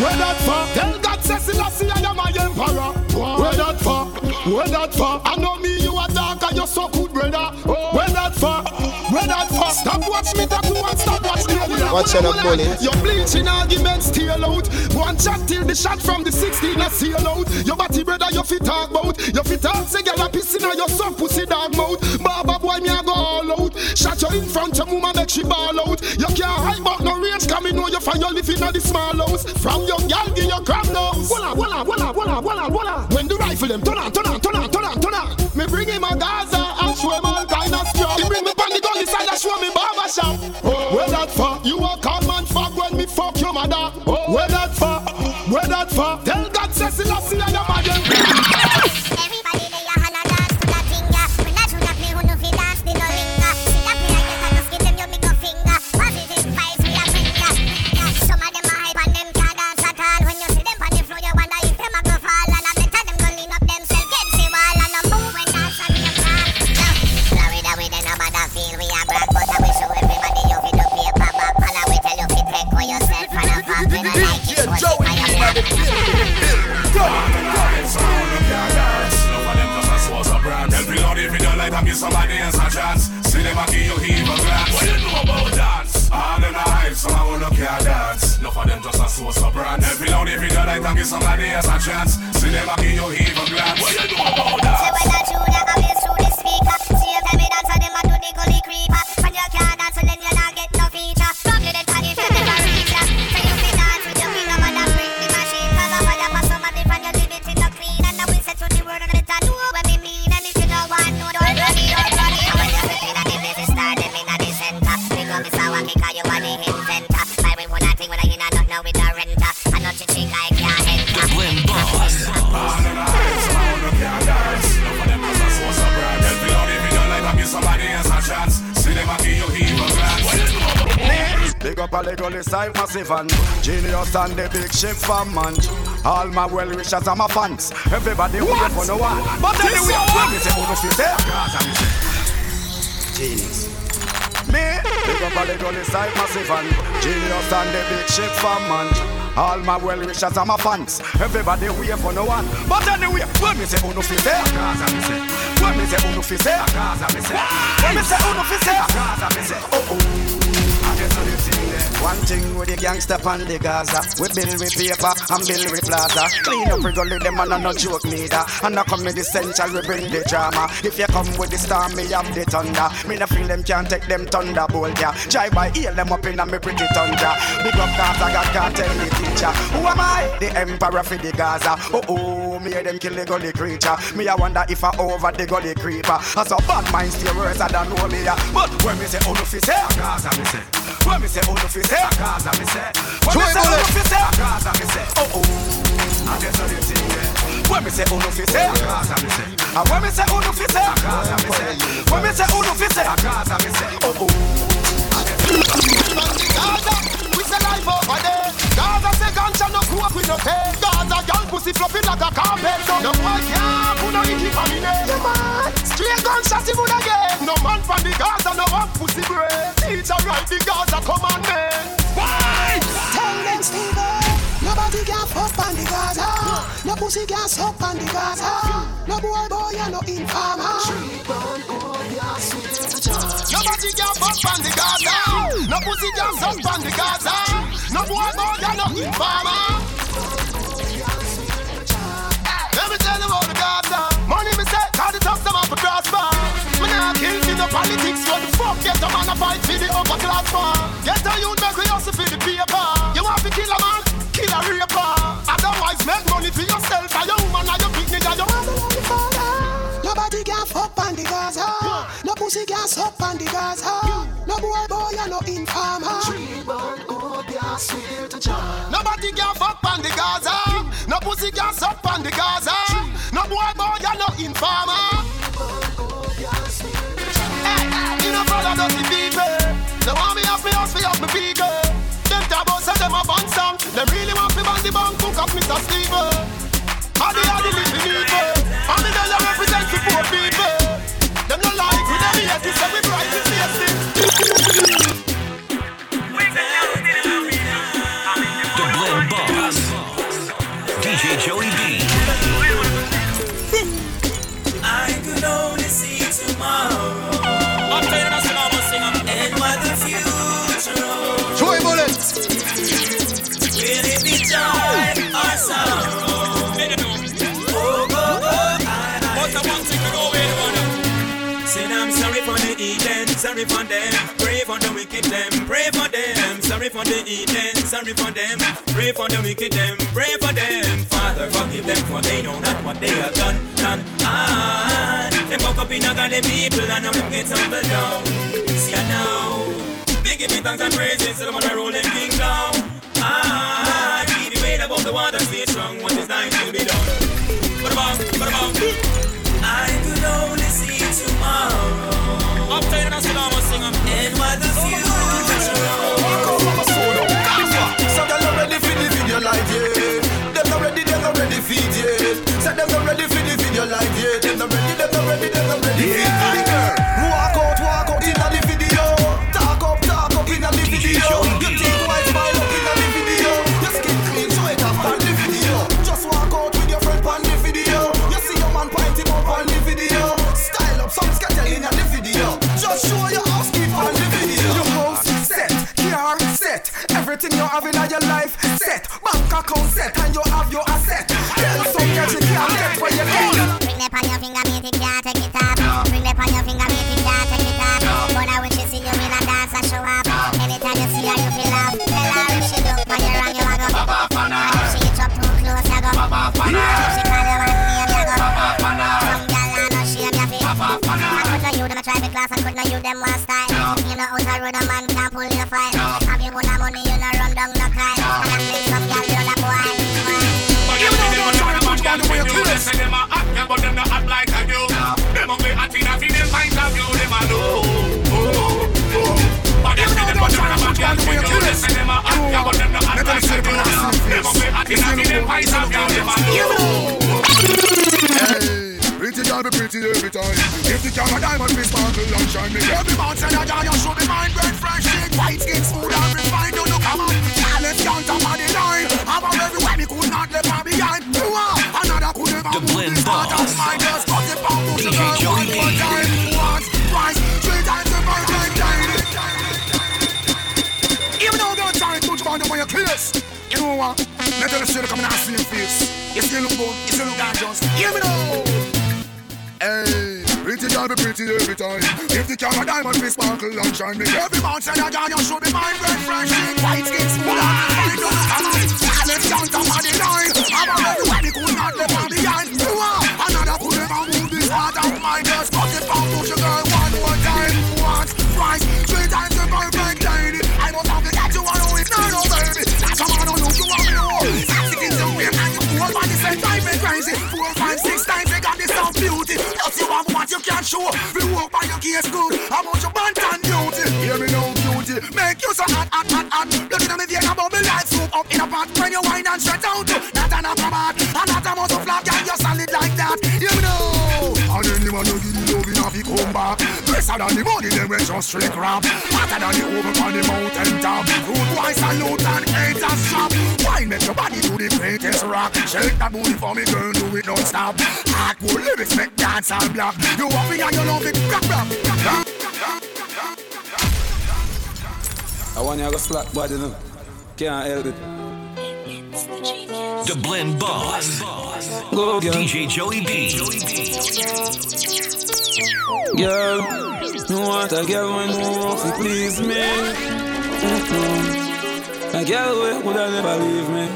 Where that fuck? Tell God say Selassie I am my emperor. Where that fuck? Where that fuck? I know me you a dark and you're so good brother. Where that fuck? Where that fuck? Stop watch me talk and stop watch me. Watch out, bullet. Your bleaching arguments steal out. One shot till the shot from the 16 a seal out. Your body brother you fit talk about. You fit talk say girl a pissing on your son pussy dog mouth. Baba boy me a go all out. Shot you in front your mama make she ball out. You can't hide but no range come in know you find your living in the small house. From your girl give your crab nose. Walla walla walla walla walla walla. When the rifle them turn on turn on turn on turn on turn on. Me bring him a Gaza and show him all kind of stuff. He bring me pan the gun inside and show me barber shop. Where that for? You a man fuck when me fuck your mother. Where that for? Where that for? Tell God say Selassie I am a Somebody else a chance. See them a give you heave a glance. What you know about dance? All them a hype, some a wanna care dance. No for them just a source of brand. Every loud, every girl like and give somebody else a chance. See them a give you heave a glance. What you know about dance? Side massive and genius and the big ship from man. All my well wishers and my fans. Everybody wait for no one. But anyway, when me say who no fit there? Genius. Me, big up Polygon side massive and genius and the big ship from man. All my well wishers and my fans. Everybody wait for no one. But anyway, when me say who no fit there? When me say who no fit there? When me say who no fit there? Oh oh. One thing with the gangster pan the Gaza. We build with paper and build with plaza. Clean up regularly them and no joke neither. And I come with the central we bring the drama. If you come with the storm me have the thunder. Me no feel them can't take them thunderbolt yeah. Try by heal them up in a me pretty thunder. Big up Gaza God can't tell the teacher. Who am I? The emperor for the Gaza. Oh oh me hear them kill the gully creature. Me I wonder if I over the gully creeper. As a bad mind stay worse know me yeah But when me say oh no fi say Gaza me say When me say oh no fi say eh? Gaza me say. When me say oh no fi say eh? Gaza me say. Oh oh. I guess I didn't see it When me say oh no fi say eh? Gaza me say. Ah, and when me say oh no fi say Gaza me say. When me say oh no fi say Gaza me say. Oh oh. Gaza, we say life over there. Gaza say ganja no cook we no pay. Gaza girl pussy fluffy like a carpet. So no boy can't put no icky for me. Yeah man, straight gunshot him would again. No man from the Gaza no want pussy brain. Teacher write the Gaza commandment. Why? Tell them Steve Nobody can fuck on the Gaza No pussy can suck on the Gaza No boy boy and no informer Nobody can fuck on the Gaza. No pussy can suck on the Gaza. No boy boy and no informer. Let me tell you about the Gaza. Money me say, cause the top them up a bar. Me nah kill for the politics. What the fuck get a man a fight for the upper class bar? Get a youth make we hustle for the paper. You want to kill a man? Kill a raper. Otherwise make money for yourself. Are you woman? Are you picnic? Are you Nobody can fuck on the Gaza pussy can suck on the Gaza No boy boy and no informer Nobody can fuck on the Gaza. No pussy can suck on the Gaza. No boy boy and no informer. Hey, you know follow dirty people. They want me off me house, me off me people. Them about say them a band song. Them really want me band the bank cook up Mr. Steve. All the all the living people. Sorry for them. Pray for the wicked them, pray for them. Sorry for the Eden, sorry for them. Pray for the wicked them, pray for them. Father, forgive them for they know not what they have done. done. Ah, them woke up in a godly people and now them get tumbled down. See I know. Big give me thanks and praises to the one that rolling kingdom. Ah, keep the weight above the water, stay strong. What is thine will be done. What about, what about? I could only see tomorrow. Up to you, that's what I'm singing. And what the future So them not ready for the video live yet. Them not ready, them not ready for it yet. Say them not ready for the video live yet. Them not ready, them not ready, them not ready for it yet. Walk show your house keep on the video. Your house set, car set, everything you have in your life set, bank account set, and you have your asset. Tell some girls you can't get where you every time. If the camera diamond be sparkle and shine me. Every man say that you should be mind red fresh, shake white skin, smooth and refined. Don't you come on, let's count up on the line. I'm a everywhere me could not let her behind. You are another could never The move this part of my just cut it the DJ girl Joey one more time. Once, twice, three times the virgin lady. Even though don't time to find on your kiss. You know what? Let the shit come and see your pretty every time. If the camera diamond be sparkle and shine me. Every man say that you should be mine, red fresh, white skin, smooth let's on the line. I'm a everybody could not let behind. You are another could never move this heart of mine. Just it from push your girl one more time. Once, twice, three times the perfect lady. I must can't show. You walk by your case good. How about your bantan beauty? Hear me now, beauty. Make you so hot, hot, hot, hot. Looking at me vein about me life soup up in a pot. When you wine and stretch out, not an acrobat, and not a muscle flap, girl, you're solid like that. Hear me now. And any man you give the love enough, he come back. Better than the money, them we just straight rap. Hotter than the oven on the mountain top. Rude boy salute and haters shop. Wine make your body do the greatest rock. Shake that booty for me, girl, do it non stop. Hardcore lyrics make dance all black. You want me and you love it, rock, rock, rock, rock. I want you to go slack body now. Can't help it. The Blend Boss. Go, girl. DJ Joey B. Girl, you want a girl when you want to please me. Mm-mm. A girl wey would I never leave me.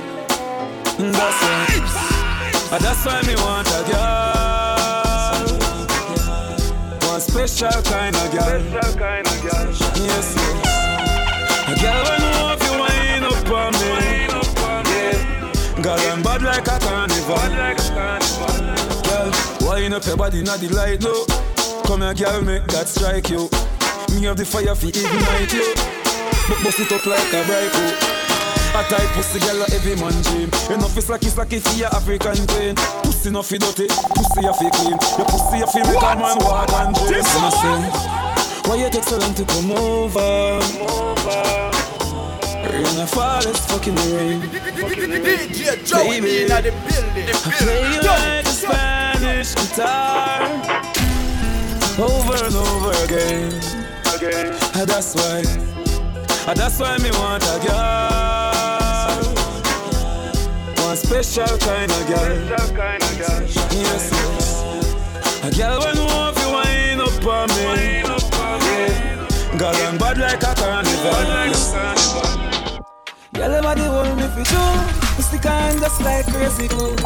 That's why, that's why me want a girl. One special kind of girl. Yes, yes. A girl when you want to wind up on me. Yeah. Girl, I'm bad like a carnival. Girl, wind up your body, not the light, no. Come here, girl, make that strike you. Me have the fire fi ignite you. But bust it up like a bright A tight pussy, girl, a heavy man dream. Enough is like it's like if you African queen. Pussy no fi dirty, pussy a fi clean. Your pussy a fi make a man walk and dream. I say, why you take so long to come over? Rain a fall, fucking rain. DJ Joey in the building. I play you like a Spanish guitar over and over again. And that's why, and that's why me want a girl, one special kind of girl. Yes, yes. A girl when want to wind up on me. Yeah. Girl I'm bad like a carnival. Girl, your body hold me for you. You stick on just like crazy glue.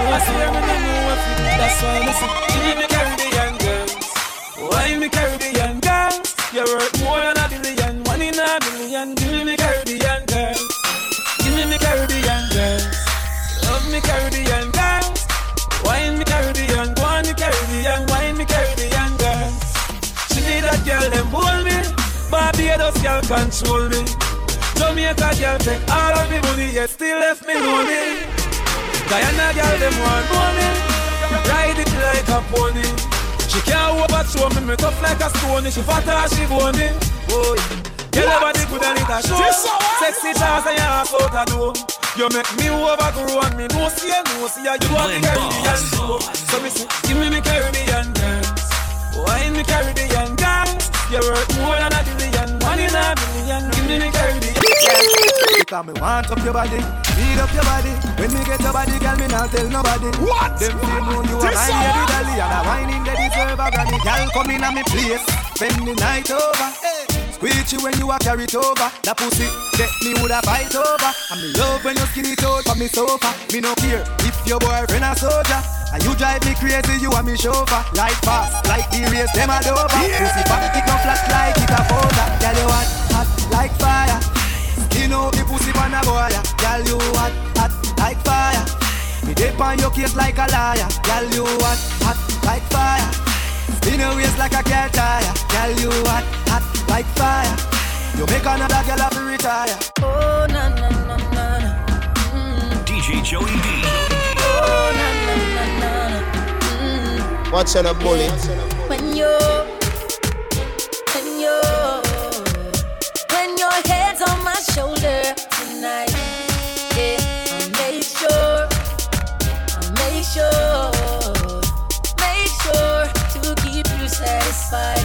I swear me no know to do. That's why me say, give me Caribbean girls. Why me Caribbean girls? You're worth more than a billion, one in a billion. Give me Caribbean girls. Give me me Caribbean girls. Love me Caribbean girls. Wine me Caribbean, go on me Caribbean, wine me Caribbean girls. She need a girl them hold me, Barbados girl control me. Jamaica girl take all of me money, yet still left me lonely. Guyana girl them want money, ride it like a pony. She can't overthrow me, me tough like a stone. She fat as she bony. Yeah. Tell everybody good and it a show. Sexy dance and your ass out a door. You make me overgrow and me no see you, no see you. You want the Caribbean show. So me say, give me me Caribbean girls. Wine me Caribbean girls. You're worth more than a billion, one in a billion. Give me me Caribbean girls. Because me want up your body, beat up your body. When me get your body, girl, me not tell nobody. What? Them feel know you are my lady dolly and a whining they deserve a granny. Girl, come in at me place, spend the night over. Hey. Squeeze you when you are carried over. That pussy, get me woulda fight over. And me love when you skin it out for me sofa. Me no care if your boyfriend a soldier. And you drive me crazy, you are me chauffeur. Life fast, like the race, them a dover. Pussy fat, it no flat like it a powder. Girl, you hot, hot like fire. Skin out the pussy pan a boy. Girl, you hot, hot like fire. Me dip on your case like a liar. Girl, you hot, hot like fire. Spin your waist like a car tire. Girl, you hot, hot like fire. You make another girl have to retire. Oh, na na na na na. Mm. DJ Joey B. Oh, na na na na na. Mm. Watch on a bullet. When you, head's on my shoulder tonight, yeah, I'll make sure, I'll make sure, make sure to keep you satisfied,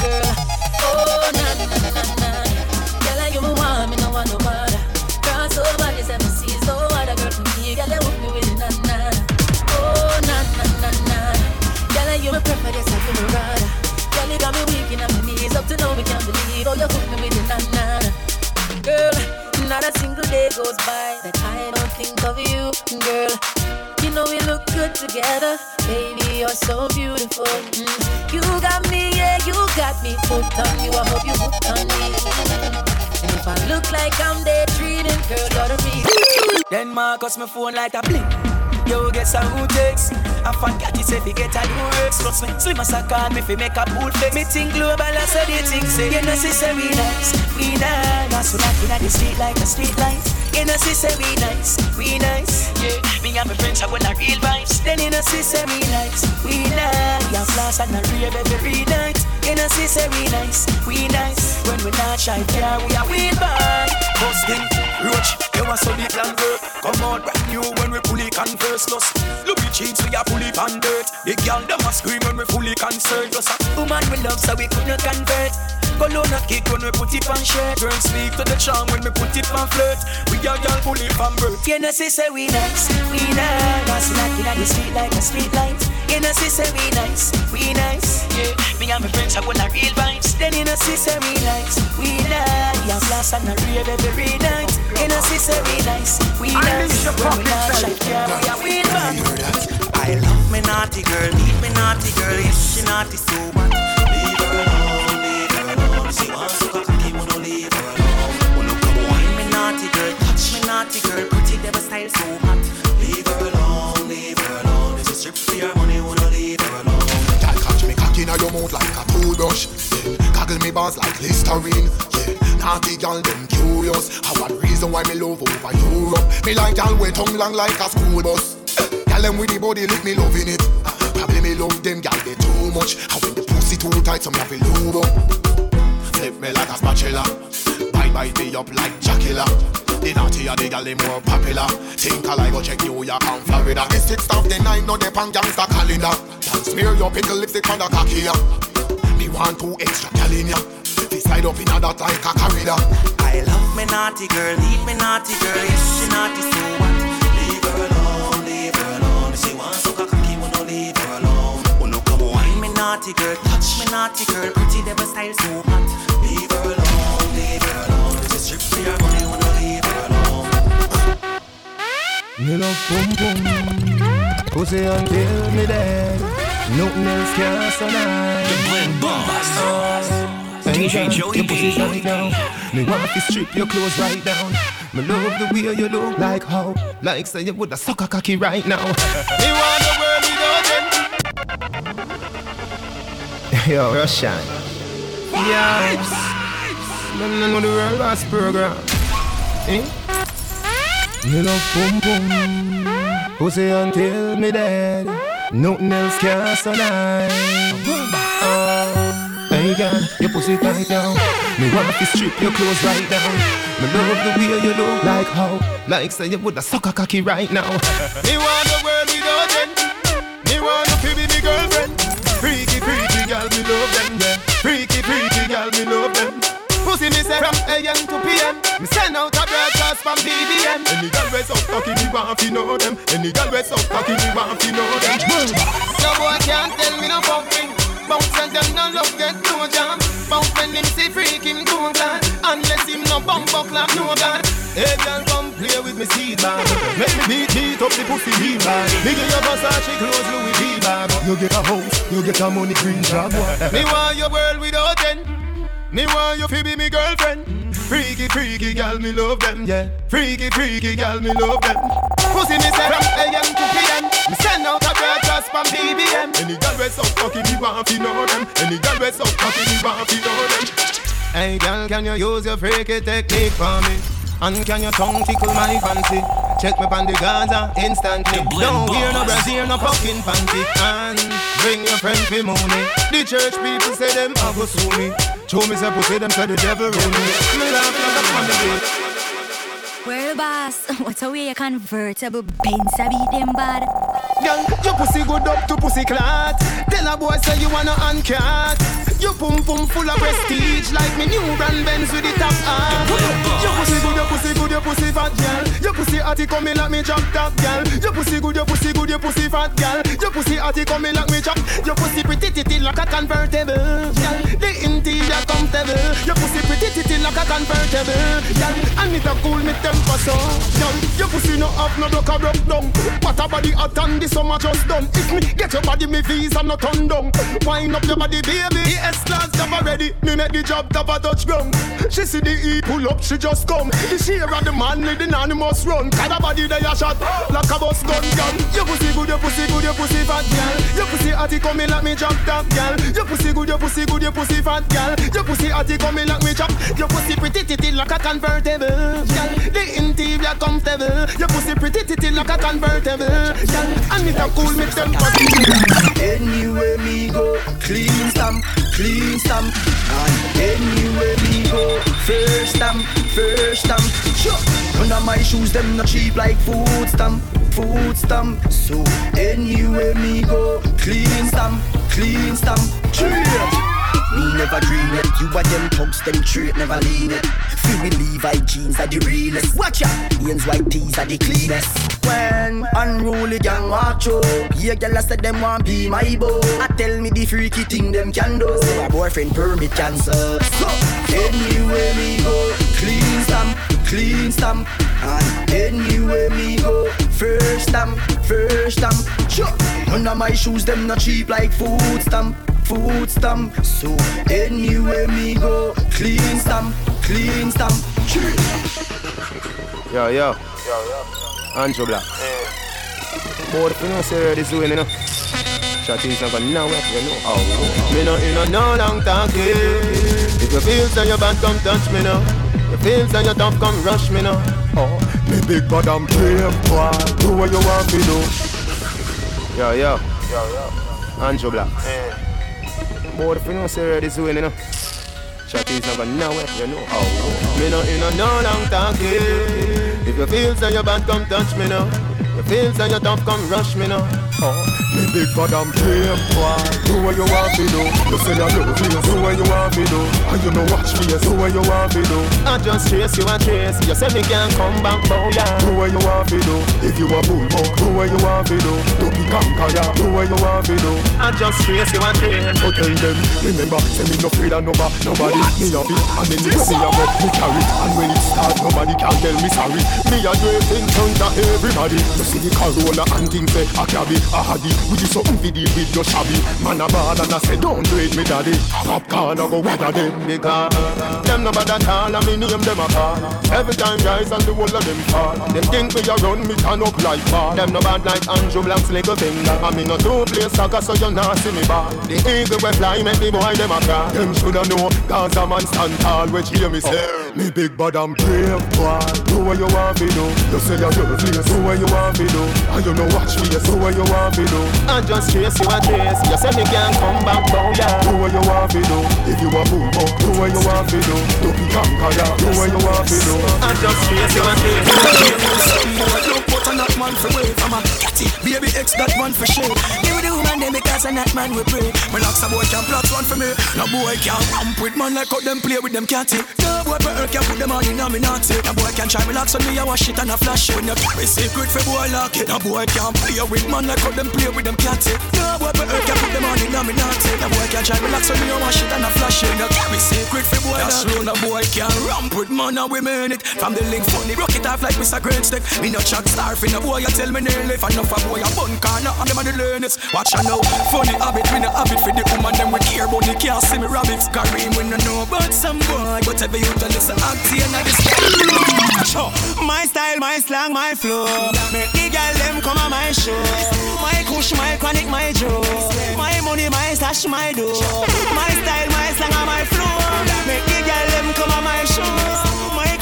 girl. Oh na na na na girl, me no no seven seas, no other girl girl, hook me with na na. Oh na na na na. Girl, I rather. Girl, you got me weak in my knees. Up to now, me can't believe. Oh, you hook me. Girl, not a single day goes by that I don't think of you, girl. You know we look good together, baby. You're so beautiful. Mm. You got me, yeah, you got me hooked on you. I hope you hooked on me. And if I look like I'm daydreaming, girl, you're the reason. Then Marcus my phone like a blink. Yo, get some who takes. I forgot it say fi get a new works. Plus me slim as I can me fi make a pool fake. Me think global I said the thing say. You know see say we nice, we nice. So like inna the street like a street light. You know see say we nice, we nice. Yeah, me and my friends are gonna real vibes. Then you know see say we nice, we nice. We have flash and a rave every night. You know see say we nice, we nice. When we not shy, yeah, we are wheel by. Busting, roach, you want so deep and work. Come out brand new when we fully converse. Lost, look at cheats, we are fully on dirt. The girl them a scream when we fully concerned. Plus a woman we love, so we could not convert. Cologne a kick when we put it on shirt. Girls speak to the charm when we put it on flirt. We are girl fully from birth. You know see say we nice, we nice. Knocking at the street like a street light. You know see say we nice, we nice. Yeah, me and my friends are gonna real vibes. Then you know see say we nice, we nice. We have glass and a rave every night. You know see say we nice, we nice. When we not shy, yeah, we are real vibes. I love me naughty girl, leave me naughty girl, yes she naughty so what? Leave her alone, leave her alone. She wants to cock me, wanna leave her alone. Wanna come wine me naughty girl, touch me naughty girl, pretty devil style so hot. Leave her alone, leave her alone. This is strip for your money, wanna leave her alone. Girl, catch me cock inna your mouth like a toothbrush. Yeah. Goggle me bars like Listerine. Yeah. Naughty girl, them curious. How one reason why me love over Europe. Me like girl with tongue long like a school bus. Eh, girl, them with the body lick me loving it. Uh, probably me love them, girl, they too much. How when the pussy too tight, some have to lube up. Flip me like a spatula. Bite bite me up like Jackilla. The naughtier the girl, the more popular. Think I like go check New York and Florida. The sixth of the night, no dep on gangsta calendar. Smear your pickle lipstick on the cocky ya. Me want two extra gal in ya. This side up in a that like a corridor. I love me naughty girl, leave me naughty girl, yes she naughty so what? Leave her alone, leave her alone. If she wants to cocky, wanna leave her alone. Wanna come wine me naughty girl, touch me naughty girl, pretty devil style so hot. Leave her alone, leave her alone. This is strip for your money, wanna leave her alone. Me love boom boom Pussy until me dead Nothing else can survive. The Blend Boss. DJ Joey Your pussy right down Me want to strip your clothes right down. Me love the way you look Like how Like say you woulda suck a cocky right now. Me want the world without it Yo, Russian Yes. Me no know the world boss program. Eh? Me love boom boom. Pussy until me dead Nothing else can survive. Oh, Hey girl, your pussy tight down. Me want to strip your clothes right down. Me love the way you look Like how Like say you woulda suck a cocky right now. Me want the world without end Me want to be me girlfriend. Freaky, freaky girl, me love them, yeah. Freaky, freaky girl, me love them Pussy me say from AM to PM Me send out a broadcast from BBM Any girl we suck cocky me want fi know them. Any girl we suck cocky me want fi know them. No boy can't tell me no fucking Bounce and them no love get no jam. Bounce when him see freak him go glad Unless him no bump clap no god Hey girl, come play with me seed bag Make me beat, beat up the pussy real bad Me give you Versace clothes, Louis V bag You get a house, you get a money green job Me want your world without end Me want you fi be me girlfriend. Freaky, freaky gal, me love them, yeah. Freaky, freaky gal, me love them. Pussy me say from AM to PM Me send out a broadcast from BBM Any gal we suck cocky, me want fi know them. Any gal we suck cocky, me want fi know them. Hey girl, can you use your freaky technique for me? And can your tongue tickle my fancy? Check me on the Gaza instantly. Don't wear no brazier, no fucking panty. And bring your friend for money. The church people say them a go sue me. Show me say pussy, them say the devil rule me. Me laugh like a funny World boss, what a way a convertible Benz a beat them bad. Girl, your pussy good up to pussy clot. Tell a boy say you wanna uncat. Your pum pum full of prestige like me new brand Benz with the top hat. Your pussy good, your pussy good, your pussy fat girl. Your pussy atty coming like me drop top girl. Your pussy good, your pussy good, your pussy fat girl. Your pussy atty coming like me drop. Your pussy pretty titty like a convertible. Girl, the interior comfortable. Your pussy pretty titty like a convertible. Girl, and it a cool me temper so. Girl, your pussy no have no block a broke down. What a body hot and the summer just done. If me get your body, me visa no turn down. Wind up your body, baby. The S-class job already. Me make the job top a touch ground. She see the E pull up, she just come. The share of the man with the animals run. Kind of body they a shot like a bus gun gun. Your pussy good, your pussy good, your pussy fat girl. Pussy atty coming like me jump top girl. Your pussy good, your pussy good, your pussy fat girl. Your pussy atty coming like me jump. Your pussy pretty titty like a convertible. Girl, the interior comfortable. Your pussy pretty titty like a convertible. Girl, and it a cool me temper. Anywhere me go, clean stamp, clean stamp. And anywhere me go, first stamp, first stamp. Sure. None of my shoes them not cheap like food stamp, food stamp. So anywhere me go, clean stamp, clean stamp. Cheers. Me never dream it. You are them thugs, them straight, never lean it. Feel me Levi jeans are the realest. Watch out, Hanes white tees are the cleanest. When unruly gang watch you, yeah, girl I said them want be my beau. I tell me the freaky thing them can do. Say my boyfriend permit cancel. So anywhere me go, clean stamp, clean stamp. And anywhere me go, first stamp, first stamp. Sure. None of my shoes them not cheap like food stamp food stamp. So anywhere me go, clean stamp, clean stamp. Yo, yo. Yo, yo. Andrew Black. Boy, if you know, say this way, you know. Shot is not gonna nowhere, you know. Oh, oh, oh. me no in a no long talking. If you feel so you bad, come touch me now. You feel so you tough, come rush me now. Oh, Me big bad and brave boy. Do what you want me do. yo, yo. Yo, yo. Andrew Black. Boy, if you know, say this way, you know. Is not gonna nowhere, you know. Oh, me no in a no long talking. If you feel so you bad, come touch me now. You feel so you tough, come rush me now. Oh, Me big bad and brave boy. Do what you want me do. You say you love me, do what you want me do. And you know watch me, do what you want me do. I just chase you and chase. You say me can't come back, boy, yeah. Do what you want me do. If you a bull buck, do what you want me do. Don't be conquer ya. Do what you want me do. I just chase you and chase. But tell them, remember, say me no afraid of nobody, nobody. Me have it, and then you see a red me carry. And when it start, nobody can tell me sorry. Me a do it in front of everybody. You see the Corolla and things say a cabby, a haddy. We do something for deal with your shabby. Man a bad and I say don't do it, me daddy. Popcorn I go water them. Because them no bad at all, and me name them a call. Every time rise and the whole of them fall. Them think me a run, me turn up like ball. Them no bad like Andrew Black's little finger. And me no two play soccer, so you not see me ball. The eagle we fly, make the boy them a cry. Them shoulda know, cause a man stand tall, which hear me say. Me big bad and brave boy. Do what you want me do. You say you love me, do what you want me do. And you know watch me, do what you want me do. I just chase you and chase. You say me can't come back, boy, yeah. Do what you want me do. If you a bull buck, do what you want me do. Don't be conquer ya. Do what you want me do. I just chase you and chase. Look what on that man for way from a catty Baby X that one for shit Give me the woman them because on that man we pray When ask a boy can plot one for me No boy can ramp with man like how them play with them catty No boy her can put them on in a me naughty No boy can try lock on me I wash it and a flash it. When you carry secret for boy lock it. No boy can play with man like how them play with them catty No boy for her can put them on in a me naughty No boy can try lock on me I wash it and a flash it. When you carry secret for boy lock it. No boy can ramp with man and we mean it. From the link funny rock it off like Mr. Great Stick Me no chat star for no boy you tell me nearly. Enough a boy a bun corner and them a the learners Watch I know funny habit we no habit for the woman them we care but they can't see me rabbits. Kareem we no know about some boy But every youth a My style, my slang, my flow. Make the girl them come on my show. My kush, my chronic, my joe. My money, my stash, my dough. My style, my slang, and my flow. Make the girl come on my shoes.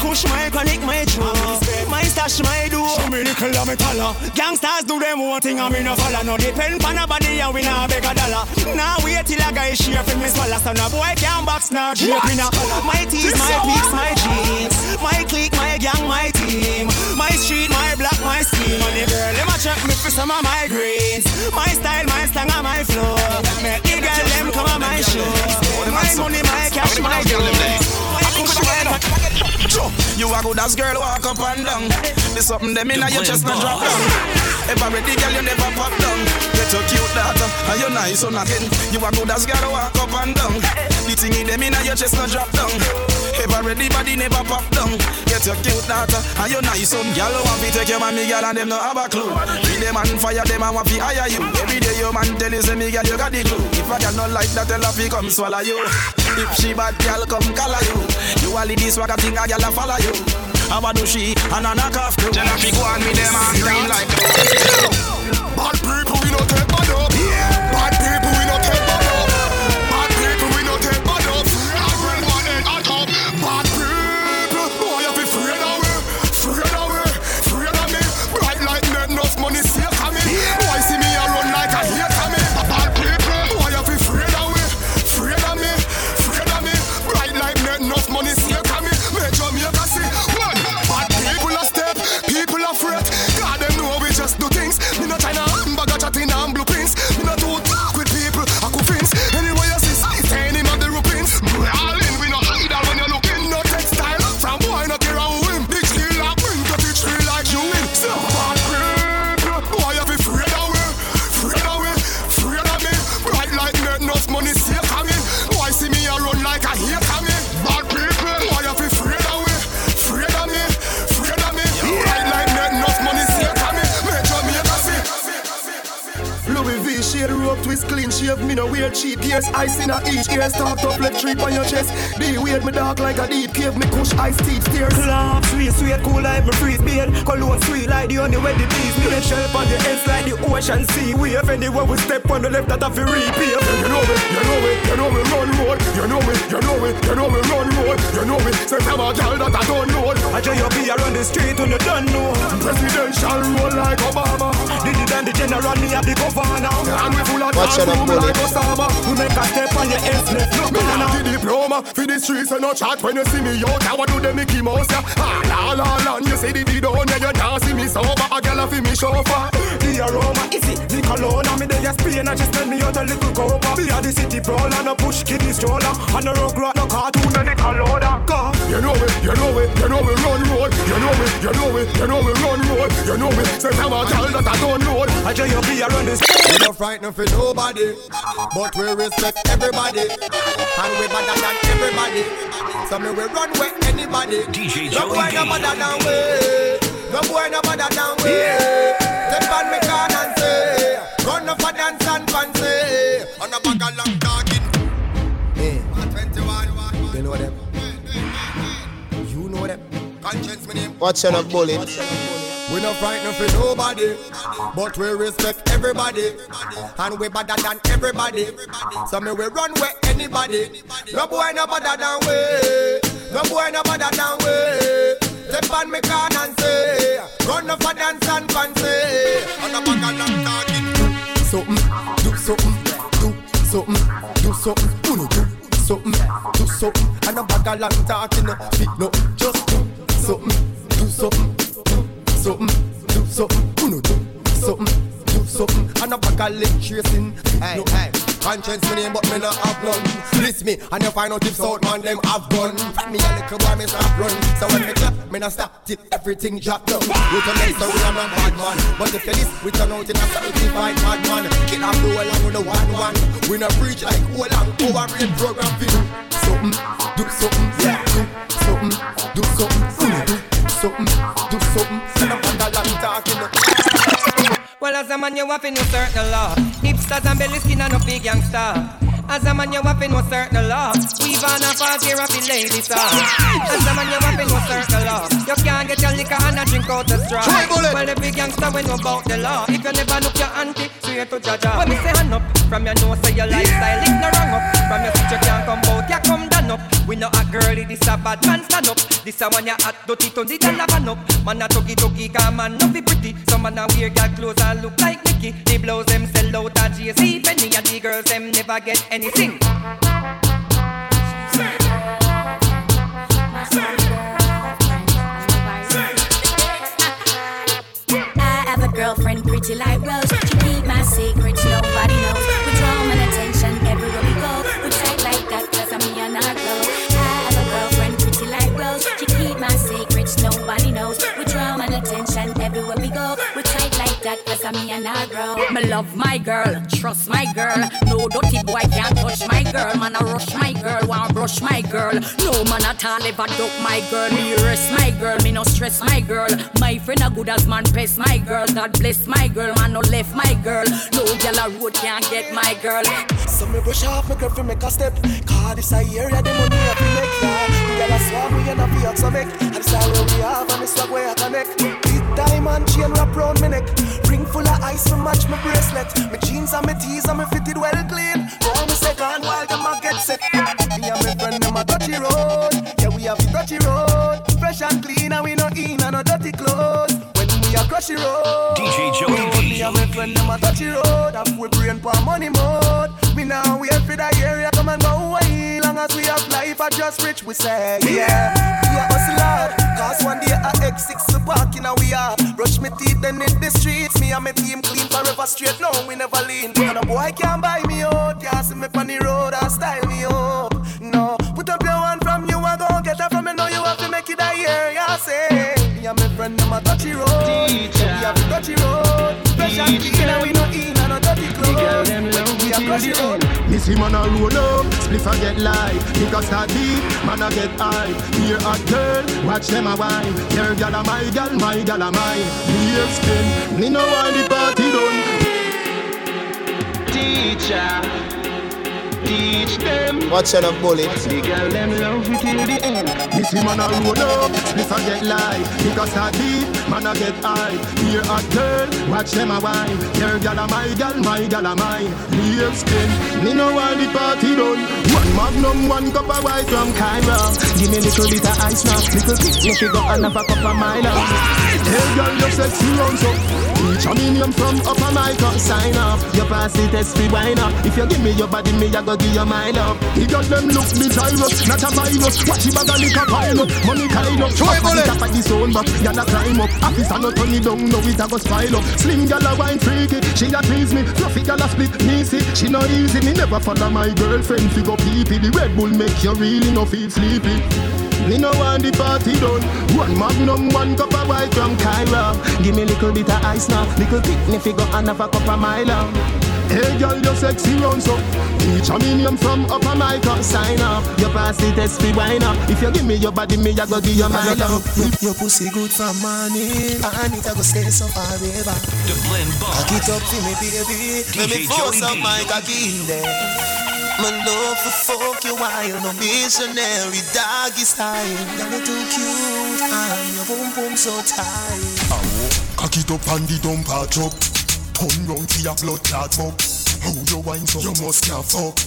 My kush, my chronic, my juice. My stash, my do. Show me the kilometer. Gangsters do them one thing and me no follow. No depend on a body and we nah beg a dollar. Now wait till a guy share for me swallow. So no boy can't box now drape me now. My teeth, my peaks, my jeans. My clique, my gang, my team. My street, my block, my scheme. The girl, them a check me for some of my greens. My style, my slang, and my flow. Make the girl them come on my show. My money, my cash, my gold. My kush, my You a good as girl walk up and down. There's something them inna your chest not drop down. Ever ready, girl, you never pop down. Get your cute daughter and you nice so nothing. You a good as girl walk up and down. The thing in them inna your chest not drop down. Ever ready, body never pop down. Get your cute daughter and you nice son. Girl want fi take your mommy, girl, and them no have a clue. Be them on fire, them a want fi hire you. Every day your man tell you say me, girl, you got the clue. If a girl not like that, tell her fi come swallow you. If she bad, girl, come color you. You all this swagger thing, a girl a follow you. How about do she and a knock off crew? Tell her fi go on me, them a green like. Bad wear cheap ears ice in a each ear start up like trip on your chest. The weird me dark like a deep cave me kush ice teeth stairs Club sweet, sweet, cool like my freeze beard. Cologne sweet like the only way the bees me. Shelf on the ends like the ocean sea. Wave anywhere we step on the left that have to repeat. You know me, you know me, you know me run road You know me, you know me, you know me run road You know me, say from a girl that I don't know I tell you be around the street when you don't know. Presidential roll like Obama Did it and the general me have the governor. And we full of Watch out, room like Osama We make a step on your ends left. Look, man, have the diploma for the streets and no chat when you see me out. I want do the Mickey Mouse. Ah la la la, you see the video and you can't see me sober. A girl fi me chauffeur. The aroma is it, the cologne And me there just Spain and just spend me out a little cover Be a the city brawler, no push kidney stroller And no rock rock, no cartoon and the color Car You know it, you know it, you know we run road. You know it, you know it, you know we run road. You know it, say from a girl that I don't know. I tell you be around this We don't frighten for nobody, but we respect everybody, and we better than everybody. So me we run with anybody. DJ no boy Joey no D. better than we. No boy no better than we. Step on me can and say, run up for dance and fancy. On a bag of long talking. Hey, 21, you know them. You know them. Konshens me name. Watch out, bully. We no frightened for nobody, but we respect everybody, and we better than everybody. So me we run with anybody. No boy no better than we. No boy no better than we. Step on me can and say, run up for dance and fancy. On a bag of long talking. Something, do something, do something, do something. Uno do something, do something. And a bag of long talking, no fit no. Just do something, do something something, do something, uno do something, do something, and a bag of lip tracing. Hey, no. hey. Konshens me name, but me not have none. List me, and you find out if South man them have gun. From me a little boy, me stop run. So when me clap, me not stop till everything drop down. We turn next, so we are not bad man. But if you list, we turn out in a certified bad man. Kill the whole and with the one one. We not preach like whole and over program for you. Something, do something, yeah. do something, do something, do something, do something. And a bag of long talking. Well, as a man, you have to know certain law. Hipsters and belly skin and no big youngster. As a man, you have to know certain law. We've on a party here of the ladies star. As a man, you have to know certain law. You can't get your liquor and a drink out the straw. Well, the big youngster when you about the law. If you never look your auntie, swear to Jaja. When me say hand up, from your nose say your lifestyle, it's no wrong up. From your switch you can't come out, you come down up. We no a girlie, this a bad man stand up. This a one ya hot, dirty, turn the dollar van up. Man a tuggy tuggy, come man no be pretty. Some man a wear girl clothes and look like Mickey. The blows them sell out at JC Penney, and the girls them never get anything. I have a girlfriend pretty like Rose. She keep my secrets, me and I grow. Me love my girl, trust my girl. No dirty boy can't touch my girl. Man, I rush my girl, want brush my girl. No man at all ever duck my girl. Me rest my girl, me no stress my girl. My friend a good as man pest my girl. God bless my girl, man no left my girl. No girl a road can't get my girl. So me brush off my girl fi make a step Cause this a area the money I fi make yeah all a swap we and a fi make And this all where we have and this swag where I connect Big diamond chain wrap round me neck Ring full of ice to match my bracelet. My jeans and my tees and me fitted well clean. Roll me second while them a get set Me and my friend them a touchy road. Yeah we have the touchy road. Fresh and clean and we no in and no dirty clothes. When we a crush the road. DJ Joey. Me and my friend them a touchy road. Have we brain for money mode Me now. Wait for the area come and go away Long as we have life I just rich we say yeah. We a hustle hard Cause one day I X6 to park in a we are. Brush me teeth then hit the streets. Me and my team clean forever straight. No we never lean. And a boy can't buy me out. Can't see me on the road and style me up. No. Put up your one from you I go get her from me. Know you have to make it a year Yeah say. Me and my friend them a touchy road. We have to touchy road. And clean and we no in and no dirty clothes When we a crush the Missy man a roll up, spliff a get light Nigga start deep, man a get high. Here hot girl, watch them a wine Your gal a my gal, my gal a mine. Me spin, me no want the party done. Teacher, teach them. Watch out of bullet The girl them love you till the end. Missy man a roll up, spliff a get light Nigga start deep, man a get high. Here hot girl, watch them a wine Your gal a my gal, my gal a mine. Me spin, me no want the party done One magnum, one cup of white from Kyra Give me little bit of ice now. Little bit, me fi go and have a cup of mine now. Hey girl, you sexy round so. Each a medium from upper my cut sign up. Your pass the test fi wine up. If you give me your body, me a go give you my love. The girl them look gyrus, not a virus Watch the bag liquor pile up. Money kind up. Show on the top of the zone but Y'all a climb up. Officer no turn it down, no it a go spoil up. Slim gal a wine freaky, she a tease me. Fluffy gal a split me see She no easy, me never follow my girlfriend fi go pee pee The Red Bull make you really no feel sleepy. Me no want the party done. One magnum, one cup of white from Kyra Give me little bit of ice now. Little bit, me fi go and have a cup of my love Hey girl, you sexy round so. Teach a medium from upper my cut sign up. You pass the test fi wine up. If you give me your body, me a go give you my love. Your pussy good for money. And it a go stay so forever The Blend Cock Boss. it up for me baby. Let me DJ force Joey up B. my cocky in there. My love for fuck you while no missionary doggy style Girl you too cute and your boom boom so tight. Cock it up and the dump a chop Turn round to your blood clot fuck How you wine so you must can't fuck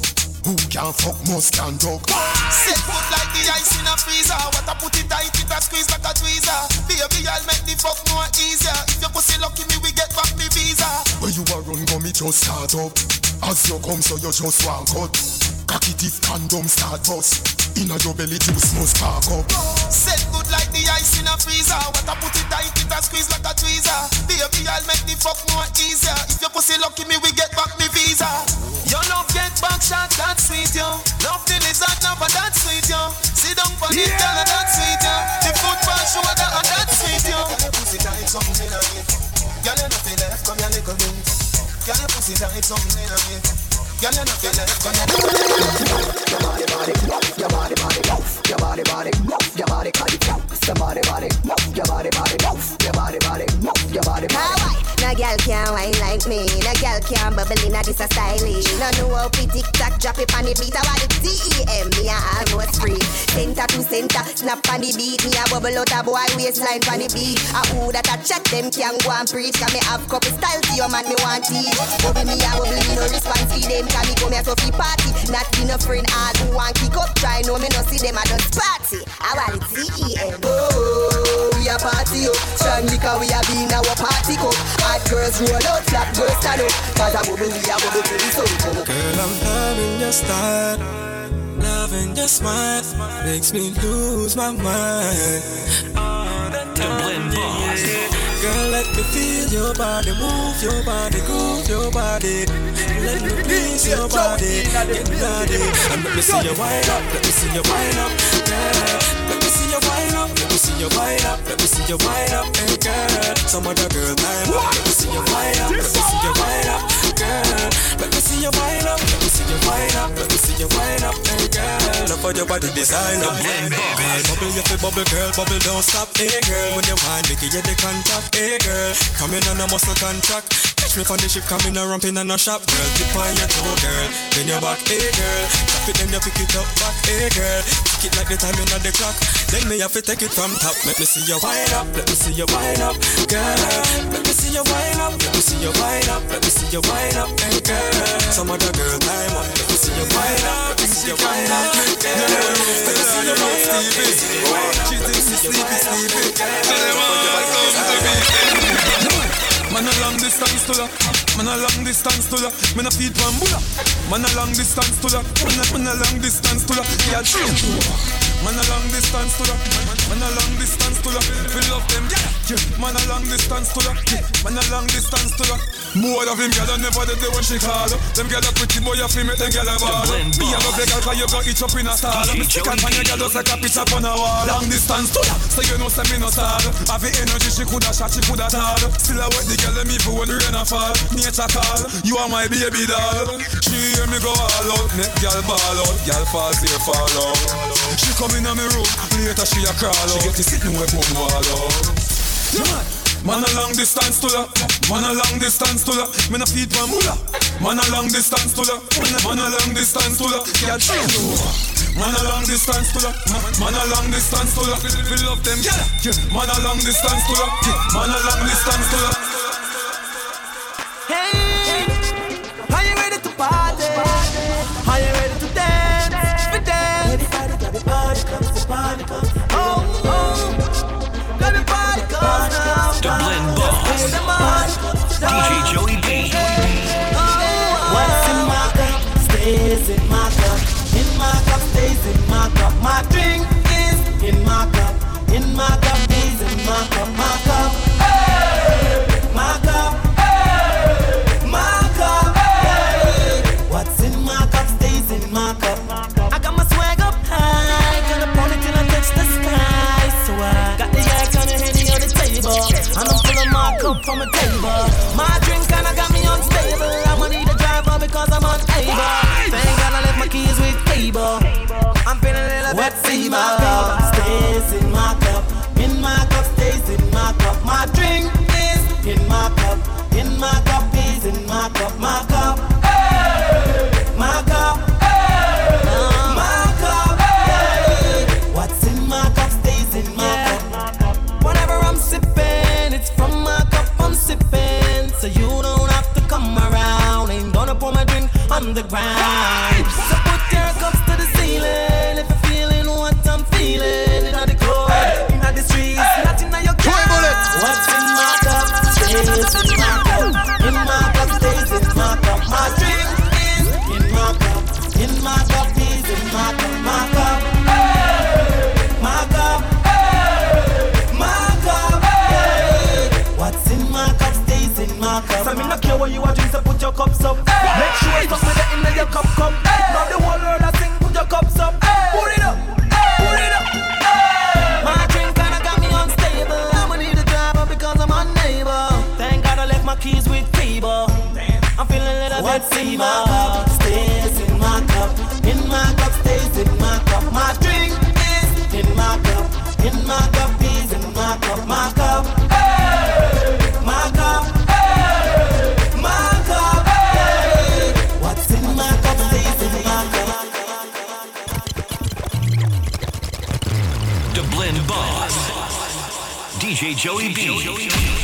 Who can fuck must can talk Set foot like the ice in a freezer. What I put it tight, it a squeeze like a tweezer. Baby, I'll make the fuck more easier. If your pussy lucky, me we get back me visa. Where you a run go me just start up As you come so you just walk out Cock it if condom start bust Inna your belly juice must spark up Set good like the ice in a freezer. What I put it tight, it a squeeze like a tweezer. Baby, I'll make the fuck more easier. If your pussy lucky, me we get back me visa. Your love get back shot, that's sweet, yo. Love the lizard, never that sweet, yo. Sit down for the girl, that's sweet, yo. The foot for shoulder, and that's sweet, yo. Girl, your pussy tight, something in a. Girl, you nothing left, come your little bit. Girl, your pussy tight, something in a. Girl, you nothing left, come your little bit. Your body, body, your body, body, your body, body, your body, body, your body, body, your body, body, your body, body, your body, body. No girl can wine like me. No girl can bubble in a this a stylish. No know how fi tick tock drop it on the beat. I want the T-E-M. Me a almost free. Center to center, snap on the beat. Me a bubble out a boy waistline on the beat. A who that a check them can go and preach. Cause me have couple styles to your man me want teach. Bubble me a bubble me no response to them. Cause me come here so fi party Not be no friend all who want kick up Try know me no see them a just party I want it C-E-M Oh, we a party up Strong liquor we a be in our party cup Hot girls roll out, flat girls stand up Cause a bubble we a bubble till the sun come up Girl, I'm loving your style, loving your smile, makes me lose my mind. All the time, yeah. Girl, let me feel your body, move your body, groove your body. Let me please your body, get body, and let me see you wind up, let me see you wind up, girl. Let me see you wind up, let me see you wind up, let me see you wind up, hey girl. Some other girl time up, let me see you wind up, let me see you wind up, girl. Let me see you wind up, let me see you wind up, let me see you wind up, hey girl. Love for your body design up, yeah, baby. Bubble, you feel bubble, girl, bubble, don't stop, hey girl. When you wind, make you the contact, hey girl. Come in on a muscle contract. Catch on the ship, come in a ramping and a shop, girl. Tip on your toe, girl. Then your back, hey girl. Tap it, then you pick it up back, hey girl. Tick it like the time in the clock. Then me have to take it from top. Let me see you wind up, let me see you wind up, girl. Let me see you wind up, let me see you wind up, let me see you wind up, hey girl. Some other girl time up, let me see you wind up, let me see you wind up, girl. Let me see you wind up, Stevie. She thinks she's sleepy, sleepy. Man a long distance to ya, man a long distance to ya. Man a feed one bulla, man a long distance to ya. Man a, man a long distance to ya. Yeah, true. Man a long distance to ya, man a long distance to ya. We love them, yeah. yeah. Man a long distance to yeah. man a long distance to ya. More of him gyal never did the one she call. Them gyal a pretty boy fi make them gyal a ball. Me a love the gyal 'cause you got each up in a stall. Me stick on your gyal just like a picture on a wall. Long distance to ya, so you know say me no sad. Have the energy she coulda shot, she coulda tall. Still I wait the gyal them even when rain a fall. Nature call, you are my baby doll. She hear me go all out, make gyal ball out, gyal fall safe fall out. She come in a me room, later she a crawl. She get to sitting where boom wall. Man a long distance to ya, man a long distance to ya. Me no feed one mula. Man a long distance to ya, man a long distance to. Yeah, true. Man a long distance to ya, man a long distance to ya. We love them, yeah. Man a long distance to yeah. man a long distance to ya. Hey, DJ Joey B. What's in my cup stays in my cup. In my cup stays in my cup. My drink is in my cup. In my cup is in my cup. My cup. From a table. My drink kinda got me unstable. I'ma need a driver because I'm unable. Thank God I left my keys with table. I'm feeling a little bit What's in my cup stays in my cup. In my cup on Boss. DJ Joey B.